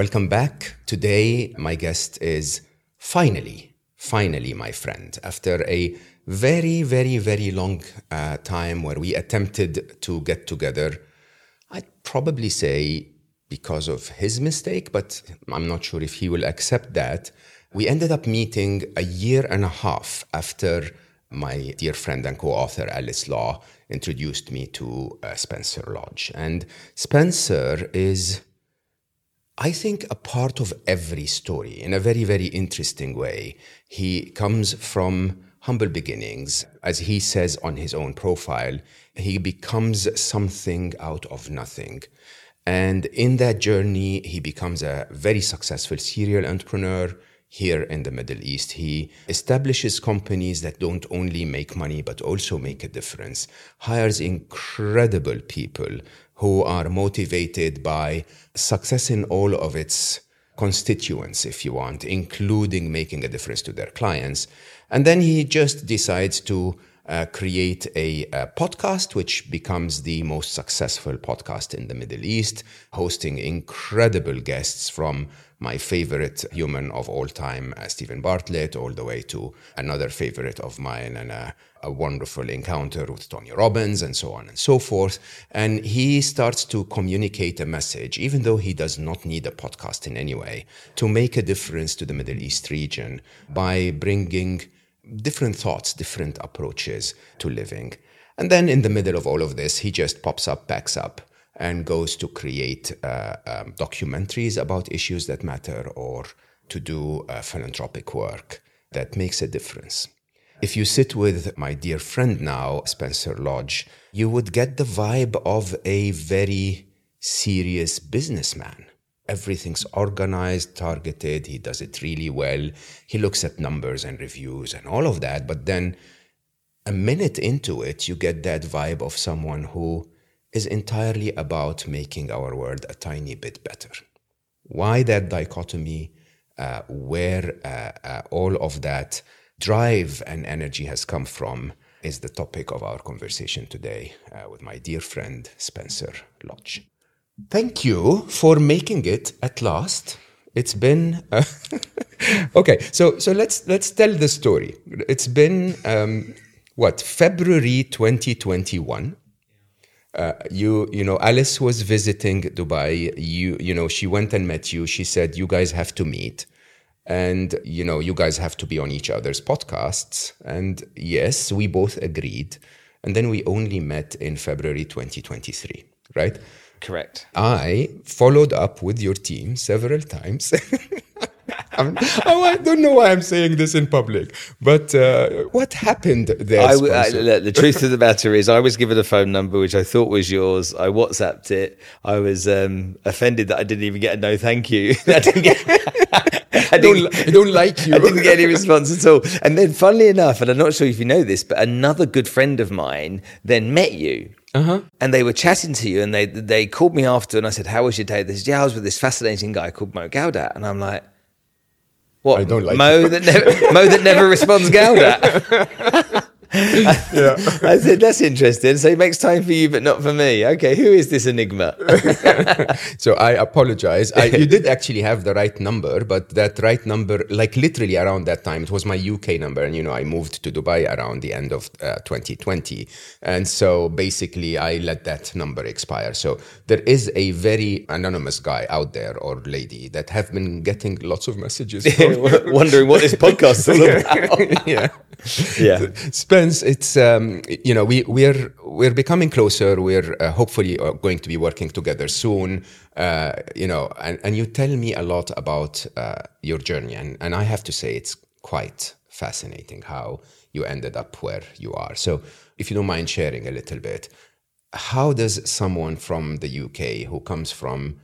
Welcome back. Today, my guest is finally, finally my friend. After a very, very, very long uh, time where we attempted to get together, I'd probably say because of his mistake, but I'm not sure if he will accept that. We ended up meeting a year and a half after my dear friend and co author Alice Law introduced me to uh, Spencer Lodge. And Spencer is I think a part of every story in a very, very interesting way. He comes from humble beginnings. As he says on his own profile, he becomes something out of nothing. And in that journey, he becomes a very successful serial entrepreneur here in the Middle East. He establishes companies that don't only make money, but also make a difference, hires incredible people who are motivated by success in all of its constituents, if you want, including making a difference to their clients. And then he just decides to uh, create a, a, podcast, which becomes the most successful podcast in the Middle East, hosting incredible guests from my favorite human of all time, uh, Steven Bartlett, all the way to another favorite of mine and a, a wonderful encounter with Tony Robbins and so on and so forth. And he starts to communicate a message, even though he does not need a podcast in any way, to make a difference to the Middle East region by bringing different thoughts, different approaches to living. And then in the middle of all of this, he just pops up, backs up, and goes to create uh, um, documentaries about issues that matter or to do uh, philanthropic work that makes a difference. If you sit with my dear friend now, Spencer Lodge, you would get the vibe of a very serious businessman. Everything's organized, targeted, he does it really well. He looks at numbers and reviews and all of that, but then a minute into it, you get that vibe of someone who is entirely about making our world a tiny bit better. Why that dichotomy? Uh, where uh, uh, all of that drive and energy has come from is the topic of our conversation today uh, with my dear friend Spencer Lodge. Thank you for making it at last. It's been uh, okay. So so let's let's tell the story. It's been um, what February 2021 uh, you you know alice was visiting dubai you you know she went and met you she said you guys have to meet and you know you guys have to be on each other's podcasts. And yes we both agreed. And then we only met in february 2023 right? Correct. I followed up with your team several times oh, I don't know why I'm saying this in public, but uh, what happened there? I, I, the truth of the matter is, I was given a phone number which I thought was yours. I WhatsApped it. I was um, offended that I didn't even get a no thank you. I didn't get. I don't, I don't like you. I didn't get any response at all. And then, funnily enough, and I'm not sure if you know this, but another good friend of mine then met you. Uh-huh. And they were chatting to you, and they they called me after, and I said, "How was your day?" They said, "Yeah, I was with this fascinating guy called Mo Gawdat," and I'm like, what? I don't like Mo that never Mo that never responds Gawdat. yeah. I said, that's interesting. So he makes time for you, but not for me. Okay, who is this enigma? so I apologize. I, you did actually have the right number, but that right number, like literally around that time, it was my UK number. And, you know, I moved to Dubai around the end of uh, 2020. And so basically, I let that number expire. So there is a very anonymous guy out there or lady that have been getting lots of messages. Wondering what this podcast is all about. yeah. Yeah it's um, you know we we're we're becoming closer. We're uh, hopefully uh, going to be working together soon. Uh, you know, and, and you tell me a lot about uh, your journey, and and I have to say it's quite fascinating how you ended up where you are. So, if you don't mind sharing a little bit, how does someone from the UK who comes from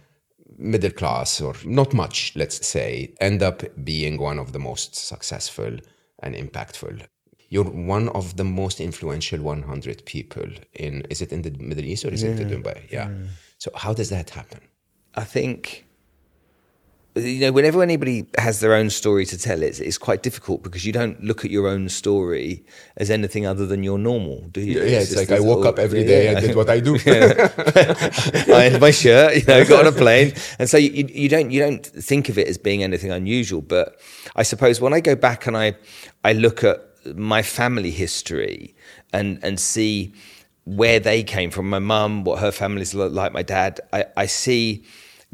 middle class or not much, let's say, end up being one of the most successful and impactful? You're one of the most influential 100 people in, is it in the Middle East or is yeah. it in Dubai? Yeah. Mm. So, how does that happen? I think you know, whenever anybody has their own story to tell, it's, it's quite difficult because you don't look at your own story as anything other than your normal, do you? Yeah, it's, it's like I woke up every day yeah. and did what I do. I had my shirt, you know, got on a plane, and so you, you don't you don't think of it as being anything unusual. But I suppose when I go back and I I look at my family history and and see where they came from, my mum, what her family's like, my dad, I, I see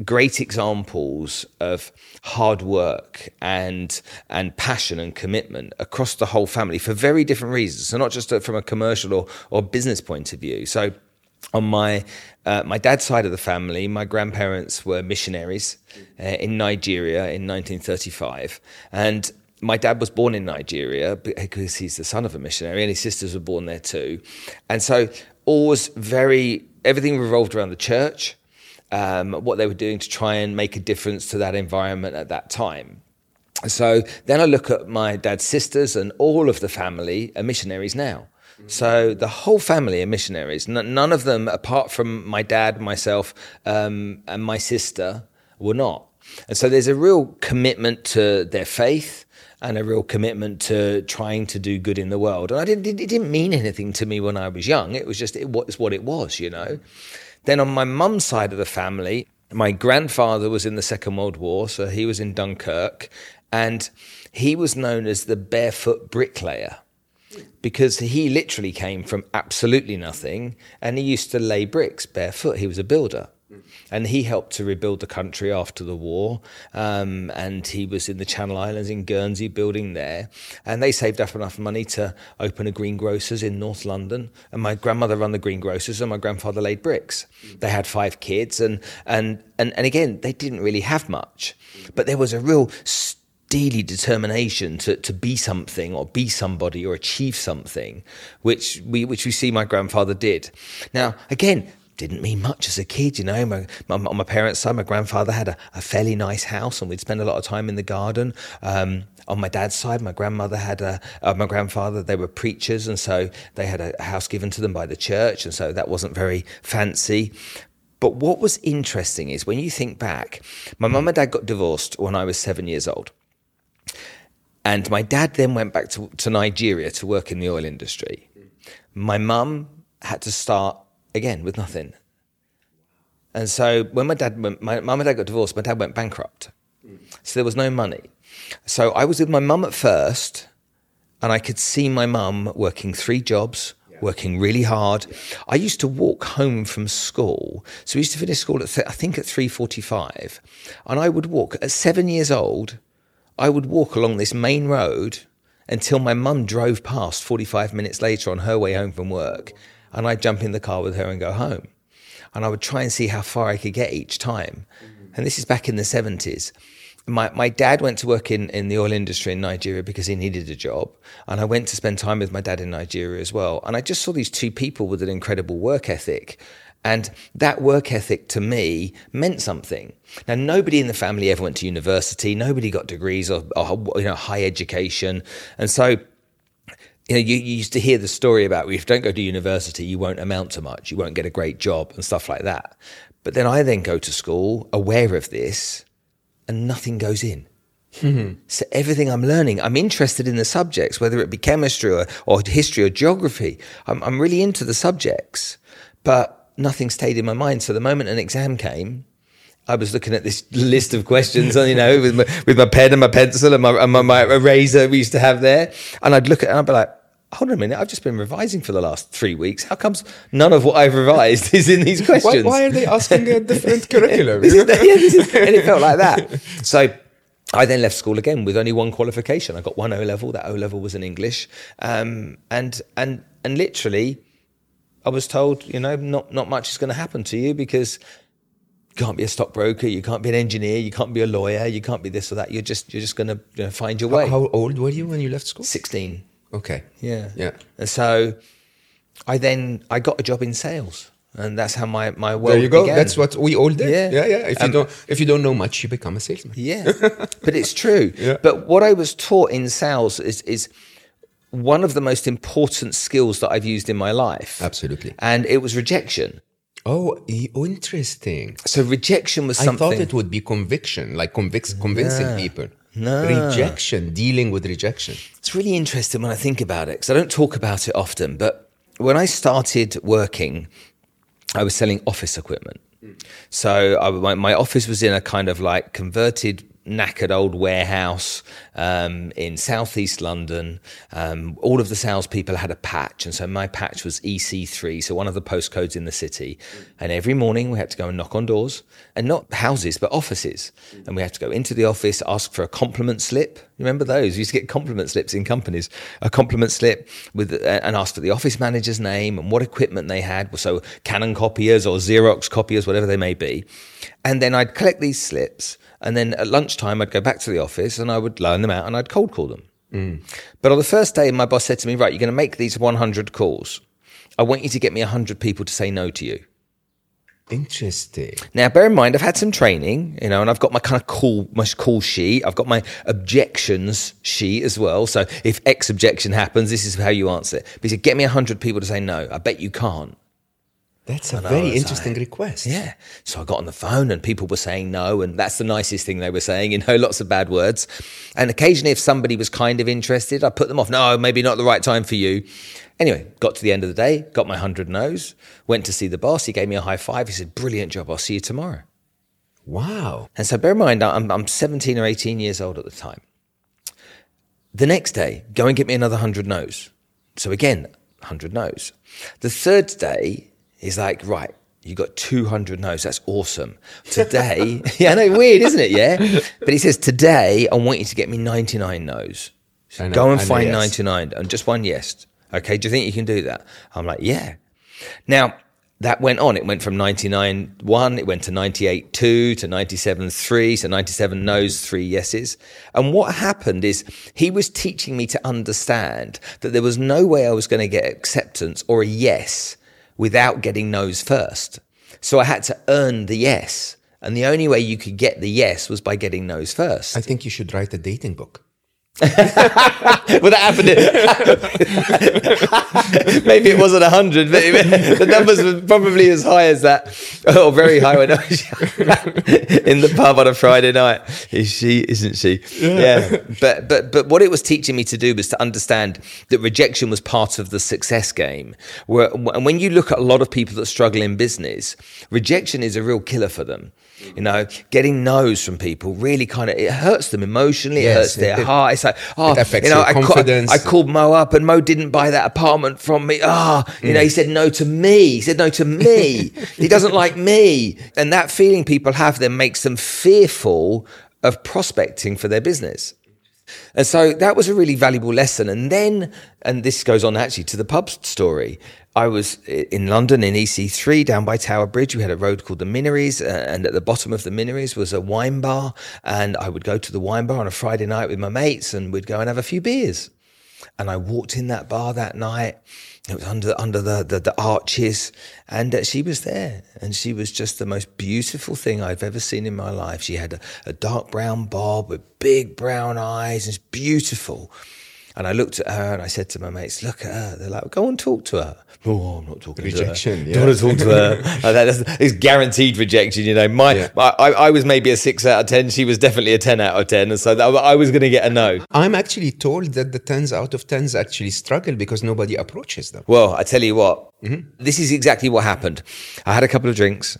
great examples of hard work and and passion and commitment across the whole family for very different reasons. So not just from a commercial or, or business point of view. So on my uh, my dad's side of the family, my grandparents were missionaries uh, in Nigeria in 1935, and my dad was born in Nigeria because he's the son of a missionary, and his sisters were born there too, and so always very everything revolved around the church um, what they were doing to try and make a difference to that environment at that time. So then I look at my dad's sisters, and all of the family are missionaries now. So the whole family are missionaries. N- none of them, apart from my dad, myself, um, and my sister, were not. And so there's a real commitment to their faith and a real commitment to trying to do good in the world. And I didn't, it didn't mean anything to me when I was young. It was just it was what it was, you know. Then on my mum's side of the family, my grandfather was in the Second World War, so he was in Dunkirk, and he was known as the barefoot bricklayer because he literally came from absolutely nothing and he used to lay bricks barefoot. He was a builder and he helped to rebuild the country after the war. Um, and he was in the Channel Islands in Guernsey, building there. And they saved up enough money to open a greengrocers in North London. And my grandmother ran the greengrocers, and my grandfather laid bricks. They had five kids, and and and, and again, they didn't really have much, but there was a real steely determination to, to be something or be somebody or achieve something, which we which we see my grandfather did. Now, again, didn't mean much as a kid, you know. My, my, on my parents' side, my grandfather had a, a, fairly nice house, and we'd spend a lot of time in the garden. Um, on my dad's side, my grandmother had a, uh, my grandfather, they were preachers, and so they had a house given to them by the church, and so that wasn't very fancy. But what was interesting is when you think back, my mum and dad got divorced when I was seven years old. And my dad then went back to, to Nigeria to work in the oil industry. My mum had to start again with nothing. And so when my dad, went, my mum and dad got divorced, my dad went bankrupt. So there was no money. So I was with my mum at first, and I could see my mum working three jobs, working really hard. I used to walk home from school. So we used to finish school at, th- I think at 3.45. And I would walk, at seven years old, I would walk along this main road until my mum drove past 45 minutes later on her way home from work and I'd jump in the car with her and go home. And I would try and see how far I could get each time. Mm-hmm. And this is back in the 70s. My, my dad went to work in, in the oil industry in Nigeria because he needed a job. And I went to spend time with my dad in Nigeria as well. And I just saw these two people with an incredible work ethic. And that work ethic to me meant something. Now, nobody in the family ever went to university. Nobody got degrees or, or you know, high education. And so you know, you, you, used to hear the story about if you don't go to university, you won't amount to much, you won't get a great job and stuff like that. But then I then go to school aware of this and nothing goes in. Mm-hmm. So everything I'm learning, I'm interested in the subjects, whether it be chemistry or, or history or geography. I'm, I'm really into the subjects, but nothing stayed in my mind. So the moment an exam came, I was looking at this list of questions, you know, with my, with my pen and my pencil and my, and my, my eraser we used to have there. And I'd look at it and I'd be like, hold on a minute, I've just been revising for the last three weeks. How comes none of what I've revised is in these questions? Why, why are they asking a different curriculum? is, yeah, is, and it felt like that. So I then left school again with only one qualification. I got one O level. That O level was in English. Um, and, and, and literally, I was told, you know, not, not much is going to happen to you because you can't be a stockbroker, you can't be an engineer, you can't be a lawyer, you can't be this or that. You're just you're just going to you know, find your way. How, how, old were you when you left school? Sixteen. Okay. Yeah. Yeah. And so I then I got a job in sales. and that's how my my world There you go. began. That's what we all did. Yeah. Yeah, yeah. If you Um, don't if you don't know much, you become a salesman. Yeah, but it's true. Yeah. But what I was taught in sales is is one of the most important skills that I've used in my life. Absolutely. And it was rejection. Oh, interesting. So rejection was I thought it would be conviction, like convic- convincing people. No. Rejection, dealing with rejection. It's really interesting when I think about it because I don't talk about it often. But when I started working, I was selling office equipment. So I, my, my office was in a kind of like converted, knackered old warehouse um, in southeast London. Um, all of the salespeople had a patch, and so my patch was EC3, so one of the postcodes in the city. And every morning we had to go and knock on doors, and not houses but offices. And we had to go into the office, ask for a compliment slip. Remember those? We used to get compliment slips in companies. A compliment slip with uh, and ask for the office manager's name and what equipment they had. So Canon copiers or Xerox copiers, whatever they may be. And then I'd collect these slips, and then at lunchtime I'd go back to the office and I would them out and I'd cold call them. But on the first day, my boss said to me, "Right, you're going to make these 100 calls. I want you to get me 100 people to say no to you." Interesting. Now, bear in mind, I've had some training, you know, and I've got my kind of call, my call sheet. I've got my objections sheet as well. So if X objection happens, this is how you answer it. But he said, get me 100 people to say no. I bet you can't. That's a know, very interesting like- request. Yeah. So I got on the phone and people were saying no. And that's the nicest thing they were saying, you know, lots of bad words. And occasionally, if somebody was kind of interested, I put them off. No, maybe not the right time for you. Anyway, got to the end of the day, got my 100 no's, went to see the boss. He gave me a high five. He said, brilliant job. I'll see you tomorrow. Wow. And so bear in mind, I'm, I'm 17 or 18 years old at the time. The next day, go and get me another 100 no's. So again, 100 no's. The third day is like, right, you got 200 no's. That's awesome. Today, yeah, I know, weird, isn't it? Yeah. But he says, today, I want you to get me 99 no's. So a- go and and find yes. 99 and just one yes. Okay. Do you think you can do that? I'm like, yeah. Now, that went on. It went from 99 1, it went to 98 2, to 97 3, so 97 no's, three yeses. And what happened is he was teaching me to understand that there was no way I was going to get acceptance or a yes without getting no's first. So I had to earn the yes. And the only way you could get the yes was by getting no's first. I think you should write a dating book. Well, that happened. Maybe it wasn't 100, but it- the numbers were probably as high as that, or very high when I was in the pub on a Friday night. Is she, isn't she? Yeah. But, but, but what it was teaching me to do was to understand that rejection was part of the success game. Where, and when you look at a lot of people that struggle in business, rejection is a real killer for them. You know, getting no's from people really kind of it hurts them emotionally. It Yes, hurts their it- it- heart. It's like, oh, it affects you know, your I, ca- I called Mo up and Mo didn't buy that apartment from me. Ah, you know, he said no to me. He said no to me. he doesn't like me. And that feeling people have then makes them fearful of prospecting for their business. And so that was a really valuable lesson. And then, and this goes on actually to the pub story. I was in London in EC3 down by Tower Bridge. We had a road called the Minories, uh, and at the bottom of the Minories was a wine bar. And I would go to the wine bar on a Friday night with my mates, and we'd go and have a few beers. And I walked in that bar that night. It was under under the the, the arches, and uh, she was there, and she was just the most beautiful thing I've ever seen in my life. She had a, a dark brown bob with big brown eyes, and it's beautiful. And I looked at her and I said to my mates, "Look at her." They're like, "Go and talk to her." Oh, I'm not talking Rejection, to her. yeah. Don't want to talk to her. Like that- that's- it's guaranteed rejection. You know, my Yeah. I, I I was maybe a six out of ten. She was definitely a ten out of ten, and so that, I was going to get a no. I'm actually told that the tens out of tens actually struggle because nobody approaches them. Well, I tell you what, Mm-hmm. this is exactly what happened. I had a couple of drinks.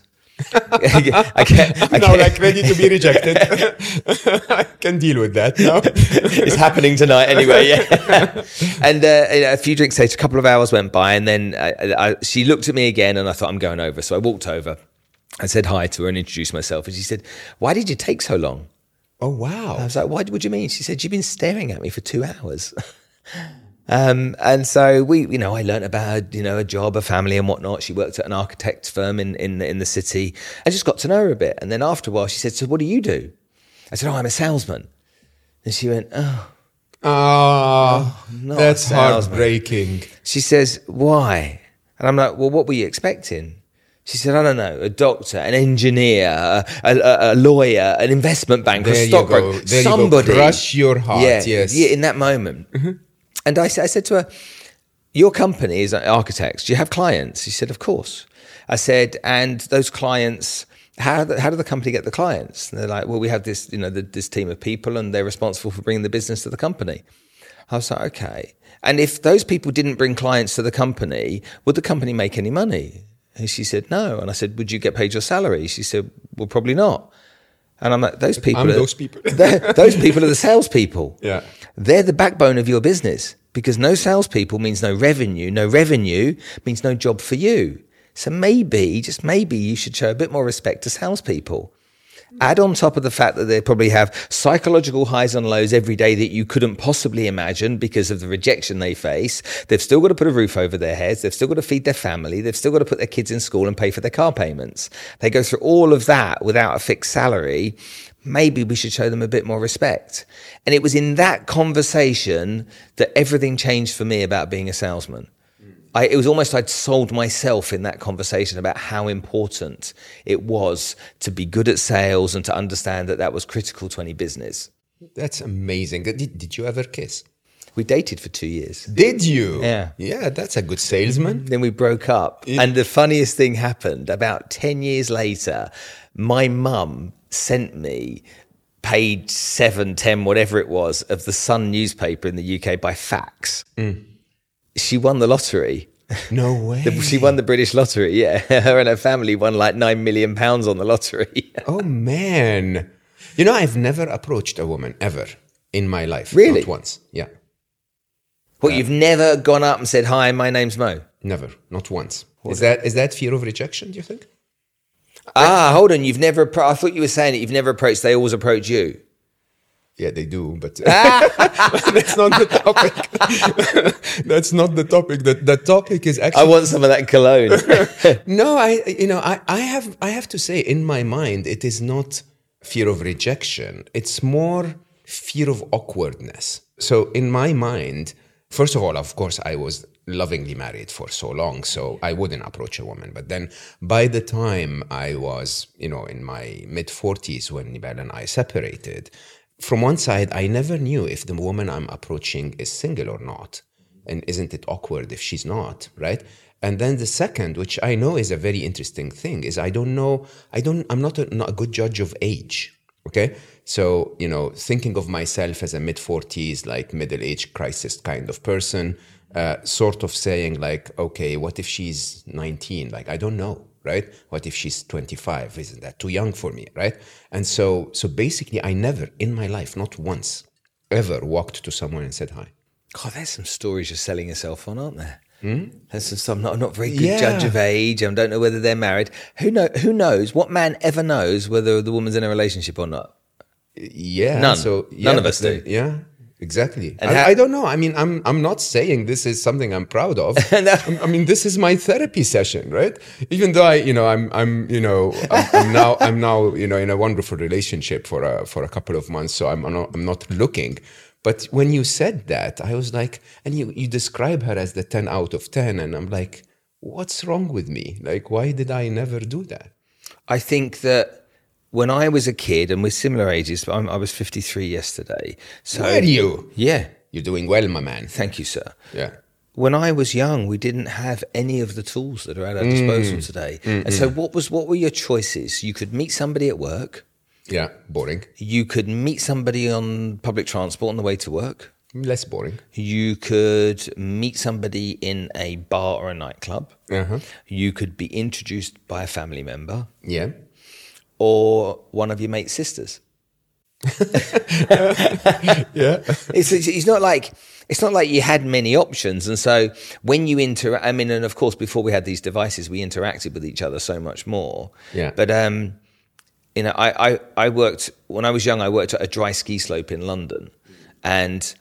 I get, I now, get- like ready to be rejected. I can deal with that now. it's happening tonight anyway. Yeah. and uh, a few drinks later, a couple of hours went by, and then I, I, she looked at me again, and I thought I'm going over. So I walked over. I said hi to her and introduced myself, and she said, "Why did you take so long?" Oh wow! I was like, "Why? What do you mean?" She said, "You've been staring at me for two hours." Um, and so we, you know, I learned about you know, a job, a family, and whatnot. She worked at an architect firm in in in the city. I just got to know her a bit, and then after a while, she said, "So what do you do?" I said, "Oh, I'm a salesman." And she went, "Oh." Ah, not that's heartbreaking. She says, "Why?" And I'm like, "Well, what were you expecting?" She said, I don't know, a doctor, an engineer, a, a, a lawyer, an investment banker, There a stockbroker. There you go. somebody. Crush your heart, Yeah, yes. yeah, in that moment. And I, I said to her, Your company is architects. Do you have clients? She said, Of course. I said, And those clients, how, how do the company get the clients? And they're like, Well, we have this, you know, the, this team of people and they're responsible for bringing the business to the company. I was like, Okay. And if those people didn't bring clients to the company, would the company make any money? And she said, No. And I said, Would you get paid your salary? She said, Well, probably not. And I'm like, Those people I'm are, those people. those people are the salespeople. Yeah. They're the backbone of your business because no salespeople means no revenue. No revenue means no job for you. So maybe, just maybe, you should show a bit more respect to salespeople. Add on top of the fact that they probably have psychological highs and lows every day that you couldn't possibly imagine because of the rejection they face. They've still got to put a roof over their heads. They've still got to feed their family. They've still got to put their kids in school and pay for their car payments. They go through all of that without a fixed salary. Maybe we should show them a bit more respect. And it was in that conversation that everything changed for me about being a salesman. I, it was almost I'd sold myself in that conversation about how important it was to be good at sales and to understand that that was critical to any business. That's amazing. Did, did you ever kiss? We dated for two years. Did you? Yeah. Yeah, that's a good salesman. Then we broke up. And the funniest thing happened about 10 years later, my mum sent me page seven, 10, whatever it was, of the Sun newspaper in the UK by fax. Mm. She won the lottery. No way. She won the British lottery, yeah. Her and her family won like nine million pounds on the lottery. Oh man. You know, I've never approached a woman ever in my life. Really? Not once. Yeah. Well, you've never gone up and said, Hi, my name's Mo. Never. Not once. Is that is that fear of rejection, do you think? Ah, hold on. You've never, I thought you were saying that you've never approached, they always approach you. Yeah, they do, but that's not the topic. that's not the topic. The, the topic is actually. I want some of that cologne. no. I you know I, I have I have to say in my mind it is not fear of rejection. It's more fear of awkwardness. So in my mind, first of all, of course, I was lovingly married for so long, so I wouldn't approach a woman. But then by the time I was you know in my mid forties when Nibal and I separated. From one side, I never knew if the woman I'm approaching is single or not. And isn't it awkward if she's not, right? And then the second, which I know is a very interesting thing, is I don't know, I don't, I'm not a, not a good judge of age. Okay. So, you know, thinking of myself as a mid 40s, like middle age crisis kind of person, uh, sort of saying, like, okay, what if she's 19? Like, I don't know right? What if she's 25? Isn't that too young for me, right? And so, so basically, I never in my life, not once, ever walked to someone and said hi. God, there's some stories you're selling yourself on, aren't there? Hmm? There's some. I'm not, I'm not a very good Yeah. judge of age. I don't know whether they're married. Who know? Who knows? What man ever knows whether the woman's in a relationship or not? Yeah. None. So None of us do. Yeah. Exactly. And I, I don't know. I mean, I'm I'm not saying this is something I'm proud of. I mean, this is my therapy session, right? Even though I, you know, I'm I'm you know I'm, I'm now I'm now you know in a wonderful relationship for a for a couple of months, so I'm not I'm not looking. But when you said that, I was like, and you you describe her as the ten out of ten, and I'm like, what's wrong with me? Like, why did I never do that? I think that when I was a kid, and we're similar ages, but I'm, I was 53 yesterday. So Were you? Yeah. You're doing well, my man. Thank you, sir. Yeah. when I was young, we didn't have any of the tools that are at our disposal mm. today. Mm, and so, mm. what was what were your choices? You could meet somebody at work. Yeah. Boring. You could meet somebody on public transport on the way to work. Less boring. You could meet somebody in a bar or a nightclub. Uh-huh. You could be introduced by a family member Yeah. Or one of your mate's sisters. Yeah. It's, it's, it's not like it's not like you had many options, and so when you interact, I mean, and of course, before we had these devices, we interacted with each other so much more. Yeah. But um, you know, I, I I worked when I was young. I worked at a dry ski slope in London, and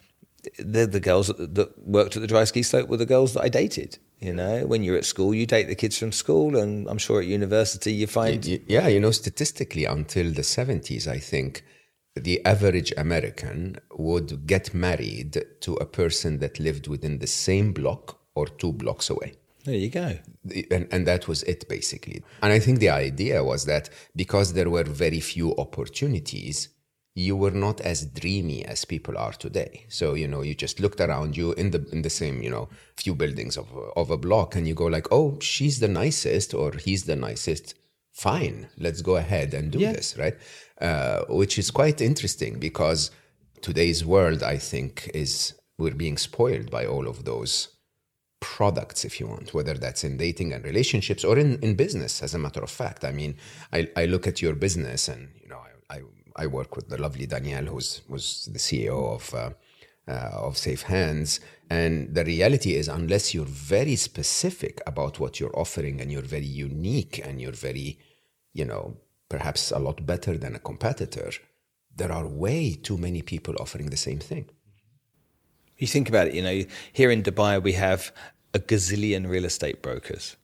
the the girls that, that worked at the dry ski slope were the girls that I dated. You know, when you're at school, you date the kids from school, and I'm sure at university you find Yeah, you know, statistically, until the 70s, I think the average American would get married to a person that lived within the same block or two blocks away. There you go. And, and that was it basically. And I think the idea was that because there were very few opportunities, you were not as dreamy as people are today. So you know, you just looked around you in the in the same you know few buildings of of a block, and you go like, oh, she's the nicest or he's the nicest. Fine, let's go ahead and do yeah. this, right? Uh, which is quite interesting because today's world, I think, is we're being spoiled by all of those products, if you want, whether that's in dating and relationships or in, in business, as a matter of fact. I mean, I, I look at your business and, you know, I, I, I work with the lovely Danielle, who's was the CEO of, uh, uh, of Safe Hands. And the reality is, unless you're very specific about what you're offering and you're very unique and you're very, you know, perhaps a lot better than a competitor, there are way too many people offering the same thing. You think about it, you know, here in Dubai, we have a gazillion real estate brokers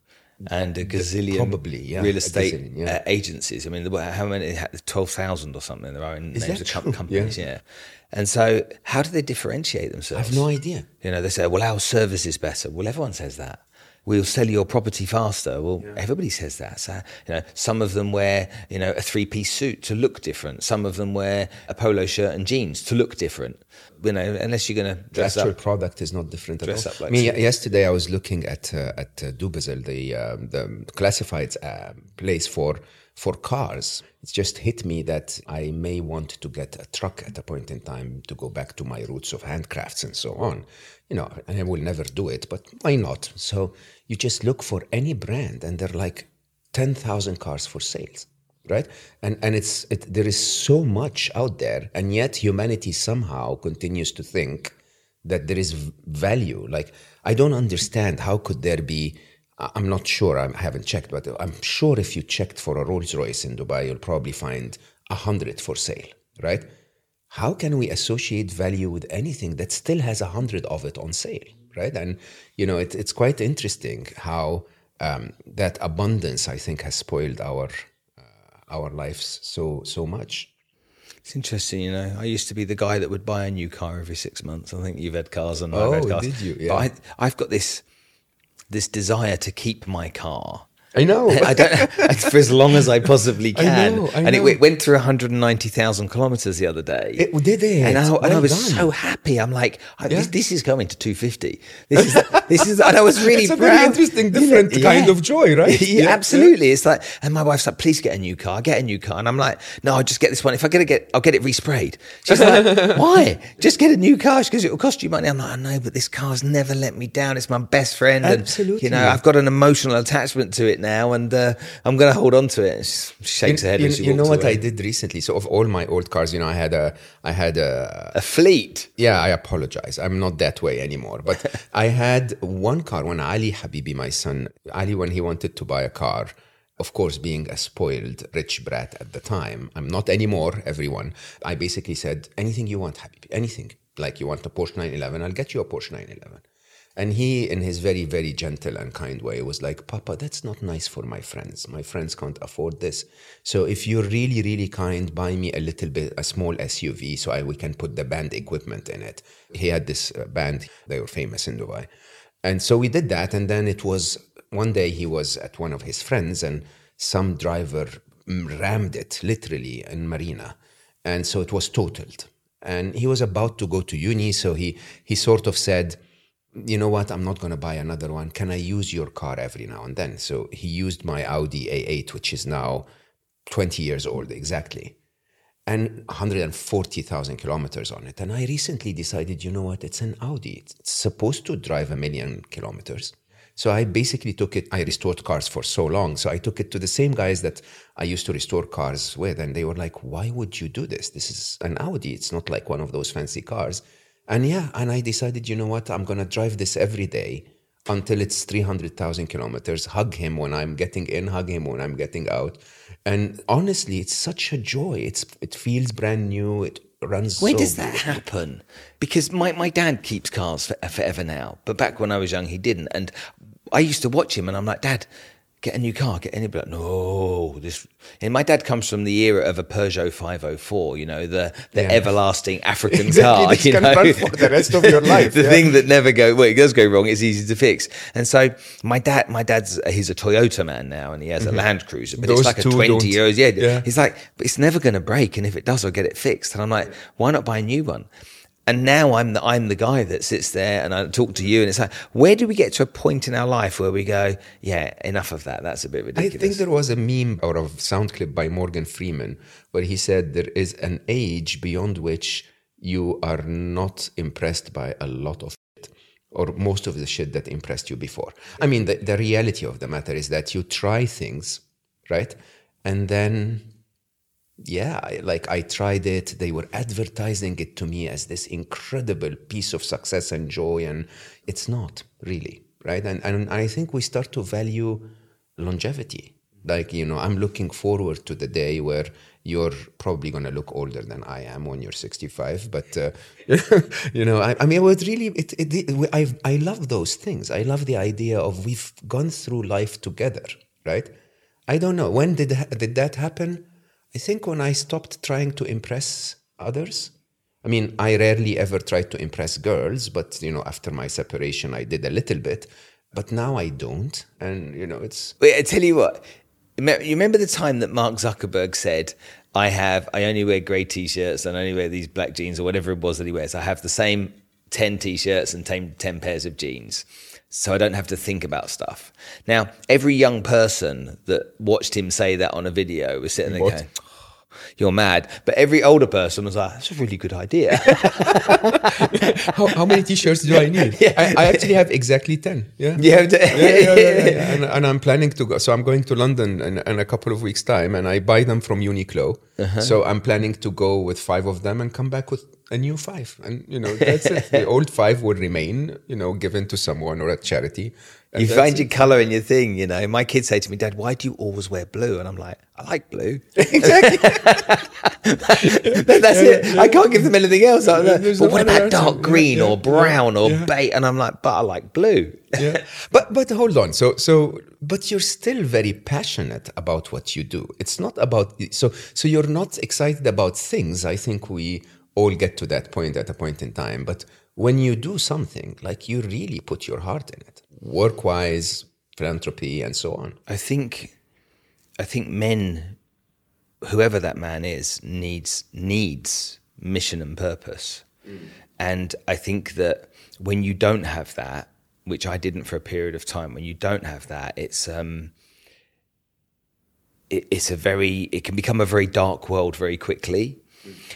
and a gazillion probably yeah, real estate gazillion, yeah. uh, agencies. I mean, how many? Twelve thousand or something. There are in Is names of true? companies. Yeah. yeah. And so, how do they differentiate themselves? I have no idea. You know, they say, "Well, our service is better." Well, everyone says that we'll sell your property faster. Well, yeah. everybody says that. So, you know, some of them wear, you know, a three-piece suit to look different. Some of them wear a polo shirt and jeans to look different. You know, unless you're going to dress the actual up. product is not different dress at all. Up like I mean, yesterday I was looking at uh, at uh, Dubizzle, the uh, the classifieds uh, place for for cars. It's just hit me that I may want to get a truck at a point in time to go back to my roots of handcrafts and so on. You know, and I will never do it, but why not? So you just look for any brand and there are like 10,000 cars for sales right? And and it's it, there is so much out there and yet humanity somehow continues to think that there is value. Like i don't understand how could there be i'm not sure i haven't checked but i'm sure if you checked for a rolls royce in dubai you'll probably find a hundred for sale right? How can we associate value with anything that still has a hundred of it on sale right? And you know, it, it's quite interesting how um, that abundance, I think, has spoiled our uh, our lives so so much. It's interesting, you know. I used to be the guy that would buy a new car every six months. I think you've had cars and oh, I've had cars. did you? Yeah. But I, I've got this this desire to keep my car I know. I don't for as long as I possibly can. I know, I and know. it went through 190,000 kilometers the other day. It did it, and I, well and I was done. so happy. I'm like, yeah. this, this, is going to 250. This is this is, and I was really it's proud. a very interesting, different yeah. kind of joy, right? yeah, yeah, absolutely. It's like, and my wife's like, please get a new car, get a new car, and I'm like, no, I'll just get this one. If I get to get, I'll get it resprayed. She's like, why? Just get a new car because it will cost you money. I'm like, I know, but this car's never let me down. It's my best friend, absolutely. And, you know, I've got an emotional attachment to it now, and. Uh, I'm to hold on to it. She shakes you, her head. You, you know what away. I did recently? So of all my old cars, you know, I had a, I had a, a fleet. Yeah, I apologize. I'm not that way anymore. But I had one car when Ali Habibi, my son, Ali, when he wanted to buy a car. Of course, being a spoiled rich brat at the time, I'm not anymore. Everyone, I basically said anything you want, Habibi, anything. Like you want a Porsche 911, I'll get you a Porsche 911. And he, in his very, very gentle and kind way, was like, Papa, that's not nice for my friends. My friends can't afford this. So if you're really, really kind, buy me a little bit, a small SUV so I, we can put the band equipment in it. He had this uh, band, they were famous in Dubai. And so we did that. And then it was one day he was at one of his friends and some driver rammed it literally in Marina. And so it was totaled. And he was about to go to uni. So he, he sort of said, you know what, I'm not going to buy another one. Can I use your car every now and then? So he used my Audi A8, which is now 20 years old exactly, and 140,000 kilometers on it. And I recently decided, you know what, it's an Audi. It's supposed to drive a million kilometers. So I basically took it, I restored cars for so long. So I took it to the same guys that I used to restore cars with. And they were like, why would you do this? This is an Audi. It's not like one of those fancy cars. And yeah, and I decided, you know what, I'm going to drive this every day until it's 300,000 kilometers, hug him when I'm getting in, hug him when I'm getting out. And honestly, it's such a joy. It's It feels brand new. It runs Where so does that happen? Because my, my dad keeps cars for, forever now, but back when I was young, he didn't. And I used to watch him and I'm like, Dad, get a new car, get any like, no, this and my dad comes from the era of a Peugeot 504, you know, the the Yeah. everlasting African Exactly, car, you know. for the rest of your life, the yeah. thing that never go well, it does go wrong, it's easy to fix. And so my dad my dad's he's a Toyota man now and he has a Land Cruiser, but Mm-hmm. Those it's like a 20 don't- years yeah. yeah. He's like, but it's never going to break and if it does I'll get it fixed. And I'm like, why not buy a new one? And now I'm the I'm the guy that sits there and I talk to you and it's like, where do we get to a point in our life where we go, yeah, enough of that. That's a bit ridiculous. I think there was a meme or a sound clip by Morgan Freeman where he said there is an age beyond which you are not impressed by a lot of shit or most of the shit that impressed you before. I mean, the, the reality of the matter is that you try things, right? And then yeah, like I tried it. They were advertising it to me as this incredible piece of success and joy, and it's not really, right? And and I think we start to value longevity. Like you know, I'm looking forward to the day where you're probably going to look older than I am when you're 65. But uh, you know, I, I mean, it was really it. it, it I I love those things. I love the idea of we've gone through life together, right? I don't know when did did that happen. I think when I stopped trying to impress others. I mean, I rarely ever tried to impress girls, but you know, after my separation, I did a little bit. But now I don't, and you know, it's Wait, I tell you what. You remember the time that Mark Zuckerberg said, "I have, I only wear grey t-shirts and I only wear these black jeans or whatever it was that he wears. I have the same ten t-shirts and 10, 10 pairs of jeans, so I don't have to think about stuff." Now, every young person that watched him say that on a video was sitting there What? going. You're mad, but every older person was like, "That's a really good idea." how, how many t-shirts do I need? I, I actually have exactly ten. Yeah, You have to- yeah, yeah, yeah, yeah, yeah. And, and I'm planning to go. So I'm going to London in, in a couple of weeks' time, and I buy them from Uniqlo. Uh-huh. So I'm planning to go with five of them and come back with a new five. And you know, that's it. The old five will remain, you know, given to someone or a charity. You that's find your color in your thing, you know. My kids say to me, "Dad, why do you always wear blue?" And I'm like, "I like blue." exactly. That- That's it. I can't give them anything else. I'm like, but what about dark answer. green Yeah, or yeah, brown or yeah. beige? And I'm like, but I like blue. yeah. But but hold on. So so but you're still very passionate about what you do. It's not about so so you're not excited about things. I think we all get to that point at a point in time. But when you do something, like you really put your heart in it, work wise, philanthropy, and so on. I think, I think men, whoever that man is, needs needs mission and purpose, and I think that when you don't have that, which I didn't for a period of time, when you don't have that, it's um, it, it's a very it can become a very dark world very quickly.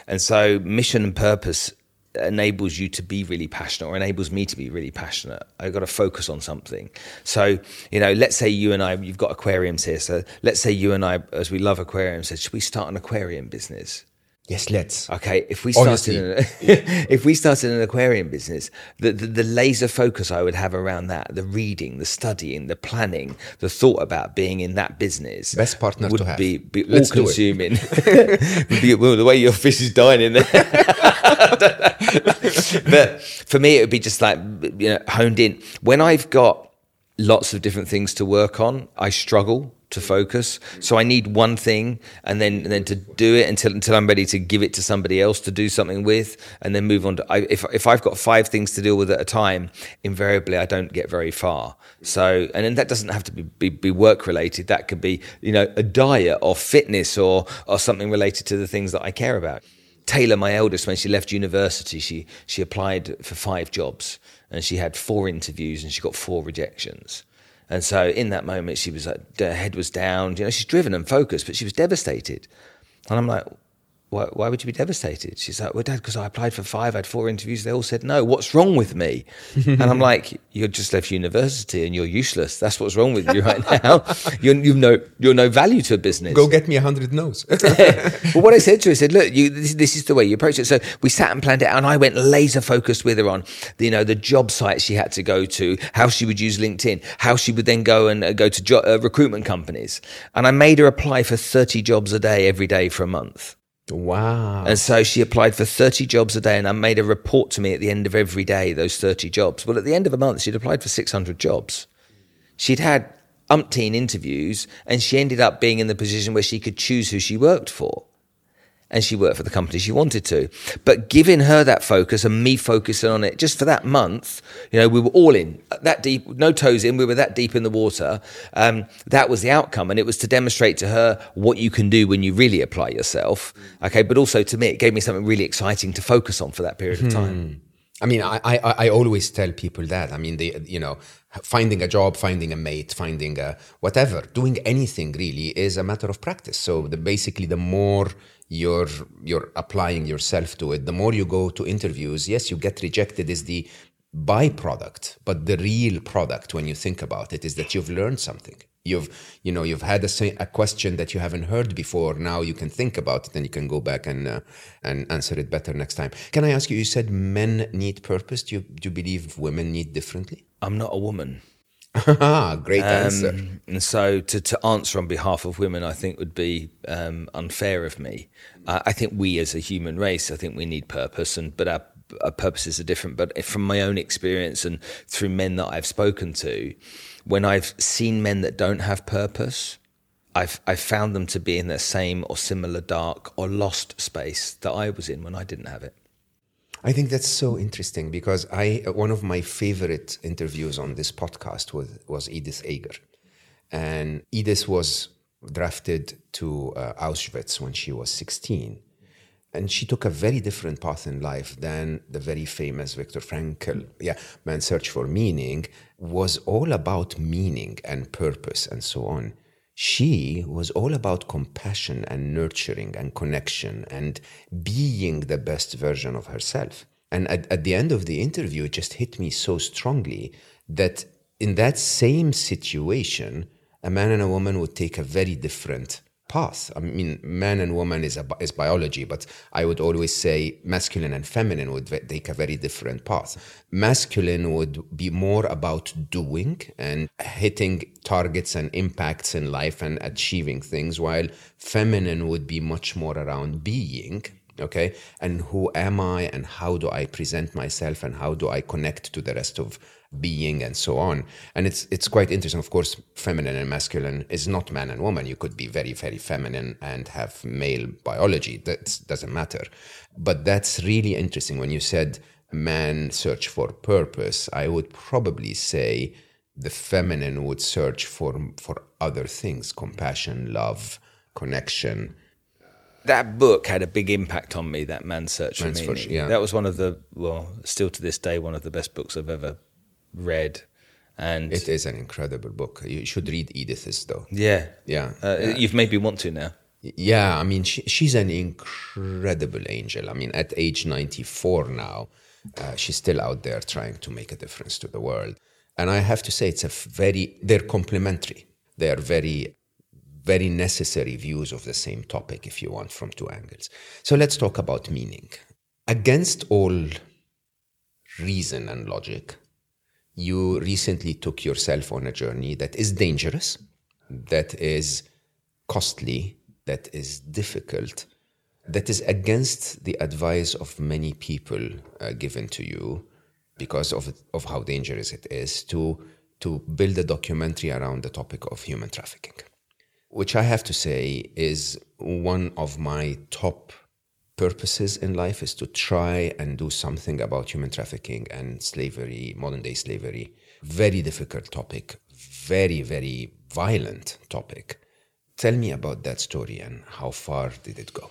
And so mission and purpose enables you to be really passionate or enables me to be really passionate. I've got to focus on something. So you know let's say you and i you've got aquariums here so let's say you and i as we love aquariums said should we start an aquarium business Yes, let's. Okay, if we started, an, if we started an aquarium business, the, the the laser focus I would have around that, the reading, the studying, the planning, the thought about being in that business, Best partner would to be be all Let's do it. consuming. be, well, the way your fish is dying in there. but for me, it would be just like you know honed in. When I've got lots of different things to work on, I struggle to focus. So I need one thing, and then and then to do it until until I'm ready to give it to somebody else to do something with, and then move on to. I, if if I've got five things to deal with at a time, invariably I don't get very far. So and then that doesn't have to be, be, be work related. That could be you know a diet or fitness or or something related to the things that I care about. Taylor, my eldest, when she left university, she she applied for five jobs and she had four interviews and she got four rejections. And so in that moment, she was like, her head was down. You know, she's driven and focused, but she was devastated. And I'm like, why, why would you be devastated? She's like, well, Dad, because I applied for five, I had four interviews. They all said no. What's wrong with me? and I'm like, you just left university and you're useless. That's what's wrong with you right now. You're, you've no, you're no value to a business. Go get me a hundred no's. well, what I said to her, I said, look, you, this, this is the way you approach it. So we sat and planned it out, and I went laser focused with her on, the, you know, the job sites she had to go to, how she would use LinkedIn, how she would then go and uh, go to jo- uh, recruitment companies. And I made her apply for 30 jobs a day every day for a month. Wow. And so she applied for 30 jobs a day, and I made a report to me at the end of every day, those 30 jobs. Well, at the end of a month, she'd applied for 600 jobs. She'd had umpteen interviews, and she ended up being in the position where she could choose who she worked for. And she worked for the company she wanted to. But giving her that focus and me focusing on it just for that month, you know, we were all in that deep, no toes in, we were that deep in the water. Um, that was the outcome. And it was to demonstrate to her what you can do when you really apply yourself. Okay. But also to me, it gave me something really exciting to focus on for that period of time. Hmm. I mean, I, I, I always tell people that. I mean, they, you know, finding a job, finding a mate, finding a whatever, doing anything really is a matter of practice. So the, basically, the more you're you're applying yourself to it, the more you go to interviews. Yes, you get rejected is the byproduct, but the real product, when you think about it, is that you've learned something. You've you know you've had a, a question that you haven't heard before. Now you can think about it and you can go back and uh, and answer it better next time. Can i ask you you said men need purpose. Do you, do you believe women need differently? I'm not a woman. Great answer. um, and so to, to answer on behalf of women i think would be um, unfair of me. Uh, i think we as a human race i think we need purpose and but our, our purposes are different but from my own experience and through men that i've spoken to when I've seen men that don't have purpose, I've I've found them to be in the same or similar dark or lost space that I was in when I didn't have it. I think that's so interesting because I one of my favorite interviews on this podcast was was Edith Eger, and Edith was drafted to uh, Auschwitz when she was sixteen, and she took a very different path in life than the very famous Viktor Frankl. Yeah, Man's Search for Meaning was all about meaning and purpose and so on. She was all about compassion and nurturing and connection and being the best version of herself. And at, at the end of the interview, it just hit me so strongly that in that same situation, a man and a woman would take a very different path. I mean, man and woman is, a, is biology, but I would always say masculine and feminine would take a very different path. Masculine would be more about doing and hitting targets and impacts in life and achieving things, while feminine would be much more around being okay and who am i and how do i present myself and how do i connect to the rest of being and so on. And it's it's quite interesting. Of course, feminine and masculine is not man and woman. You could be very very feminine and have male biology. That doesn't matter. But that's really interesting when you said man search for purpose. I would probably say the feminine would search for for other things: compassion, love, connection that book had a big impact on me. That man's search for meaning. yeah. That was one of the well, still to this day, one of the best books I've ever read. And it is an incredible book. You should read Edith's though. Yeah, yeah. Uh, yeah. You've made me want to now. Yeah, I mean, she, she's an incredible angel. I mean, at age 94 now, uh, she's still out there trying to make a difference to the world. And I have to say, it's a very, they're complementary. They are very, very necessary views of the same topic, if you want, from two angles. So let's talk about meaning. Against all reason and logic, you recently took yourself on a journey that is dangerous, that is costly, that is difficult, that is against the advice of many people uh, given to you because of, of how dangerous it is to, to build a documentary around the topic of human trafficking, which I have to say is one of my top purposes in life is to try and do something about human trafficking and slavery, modern day slavery. Very difficult topic, very, very violent topic. Tell me about that story and how far did it go?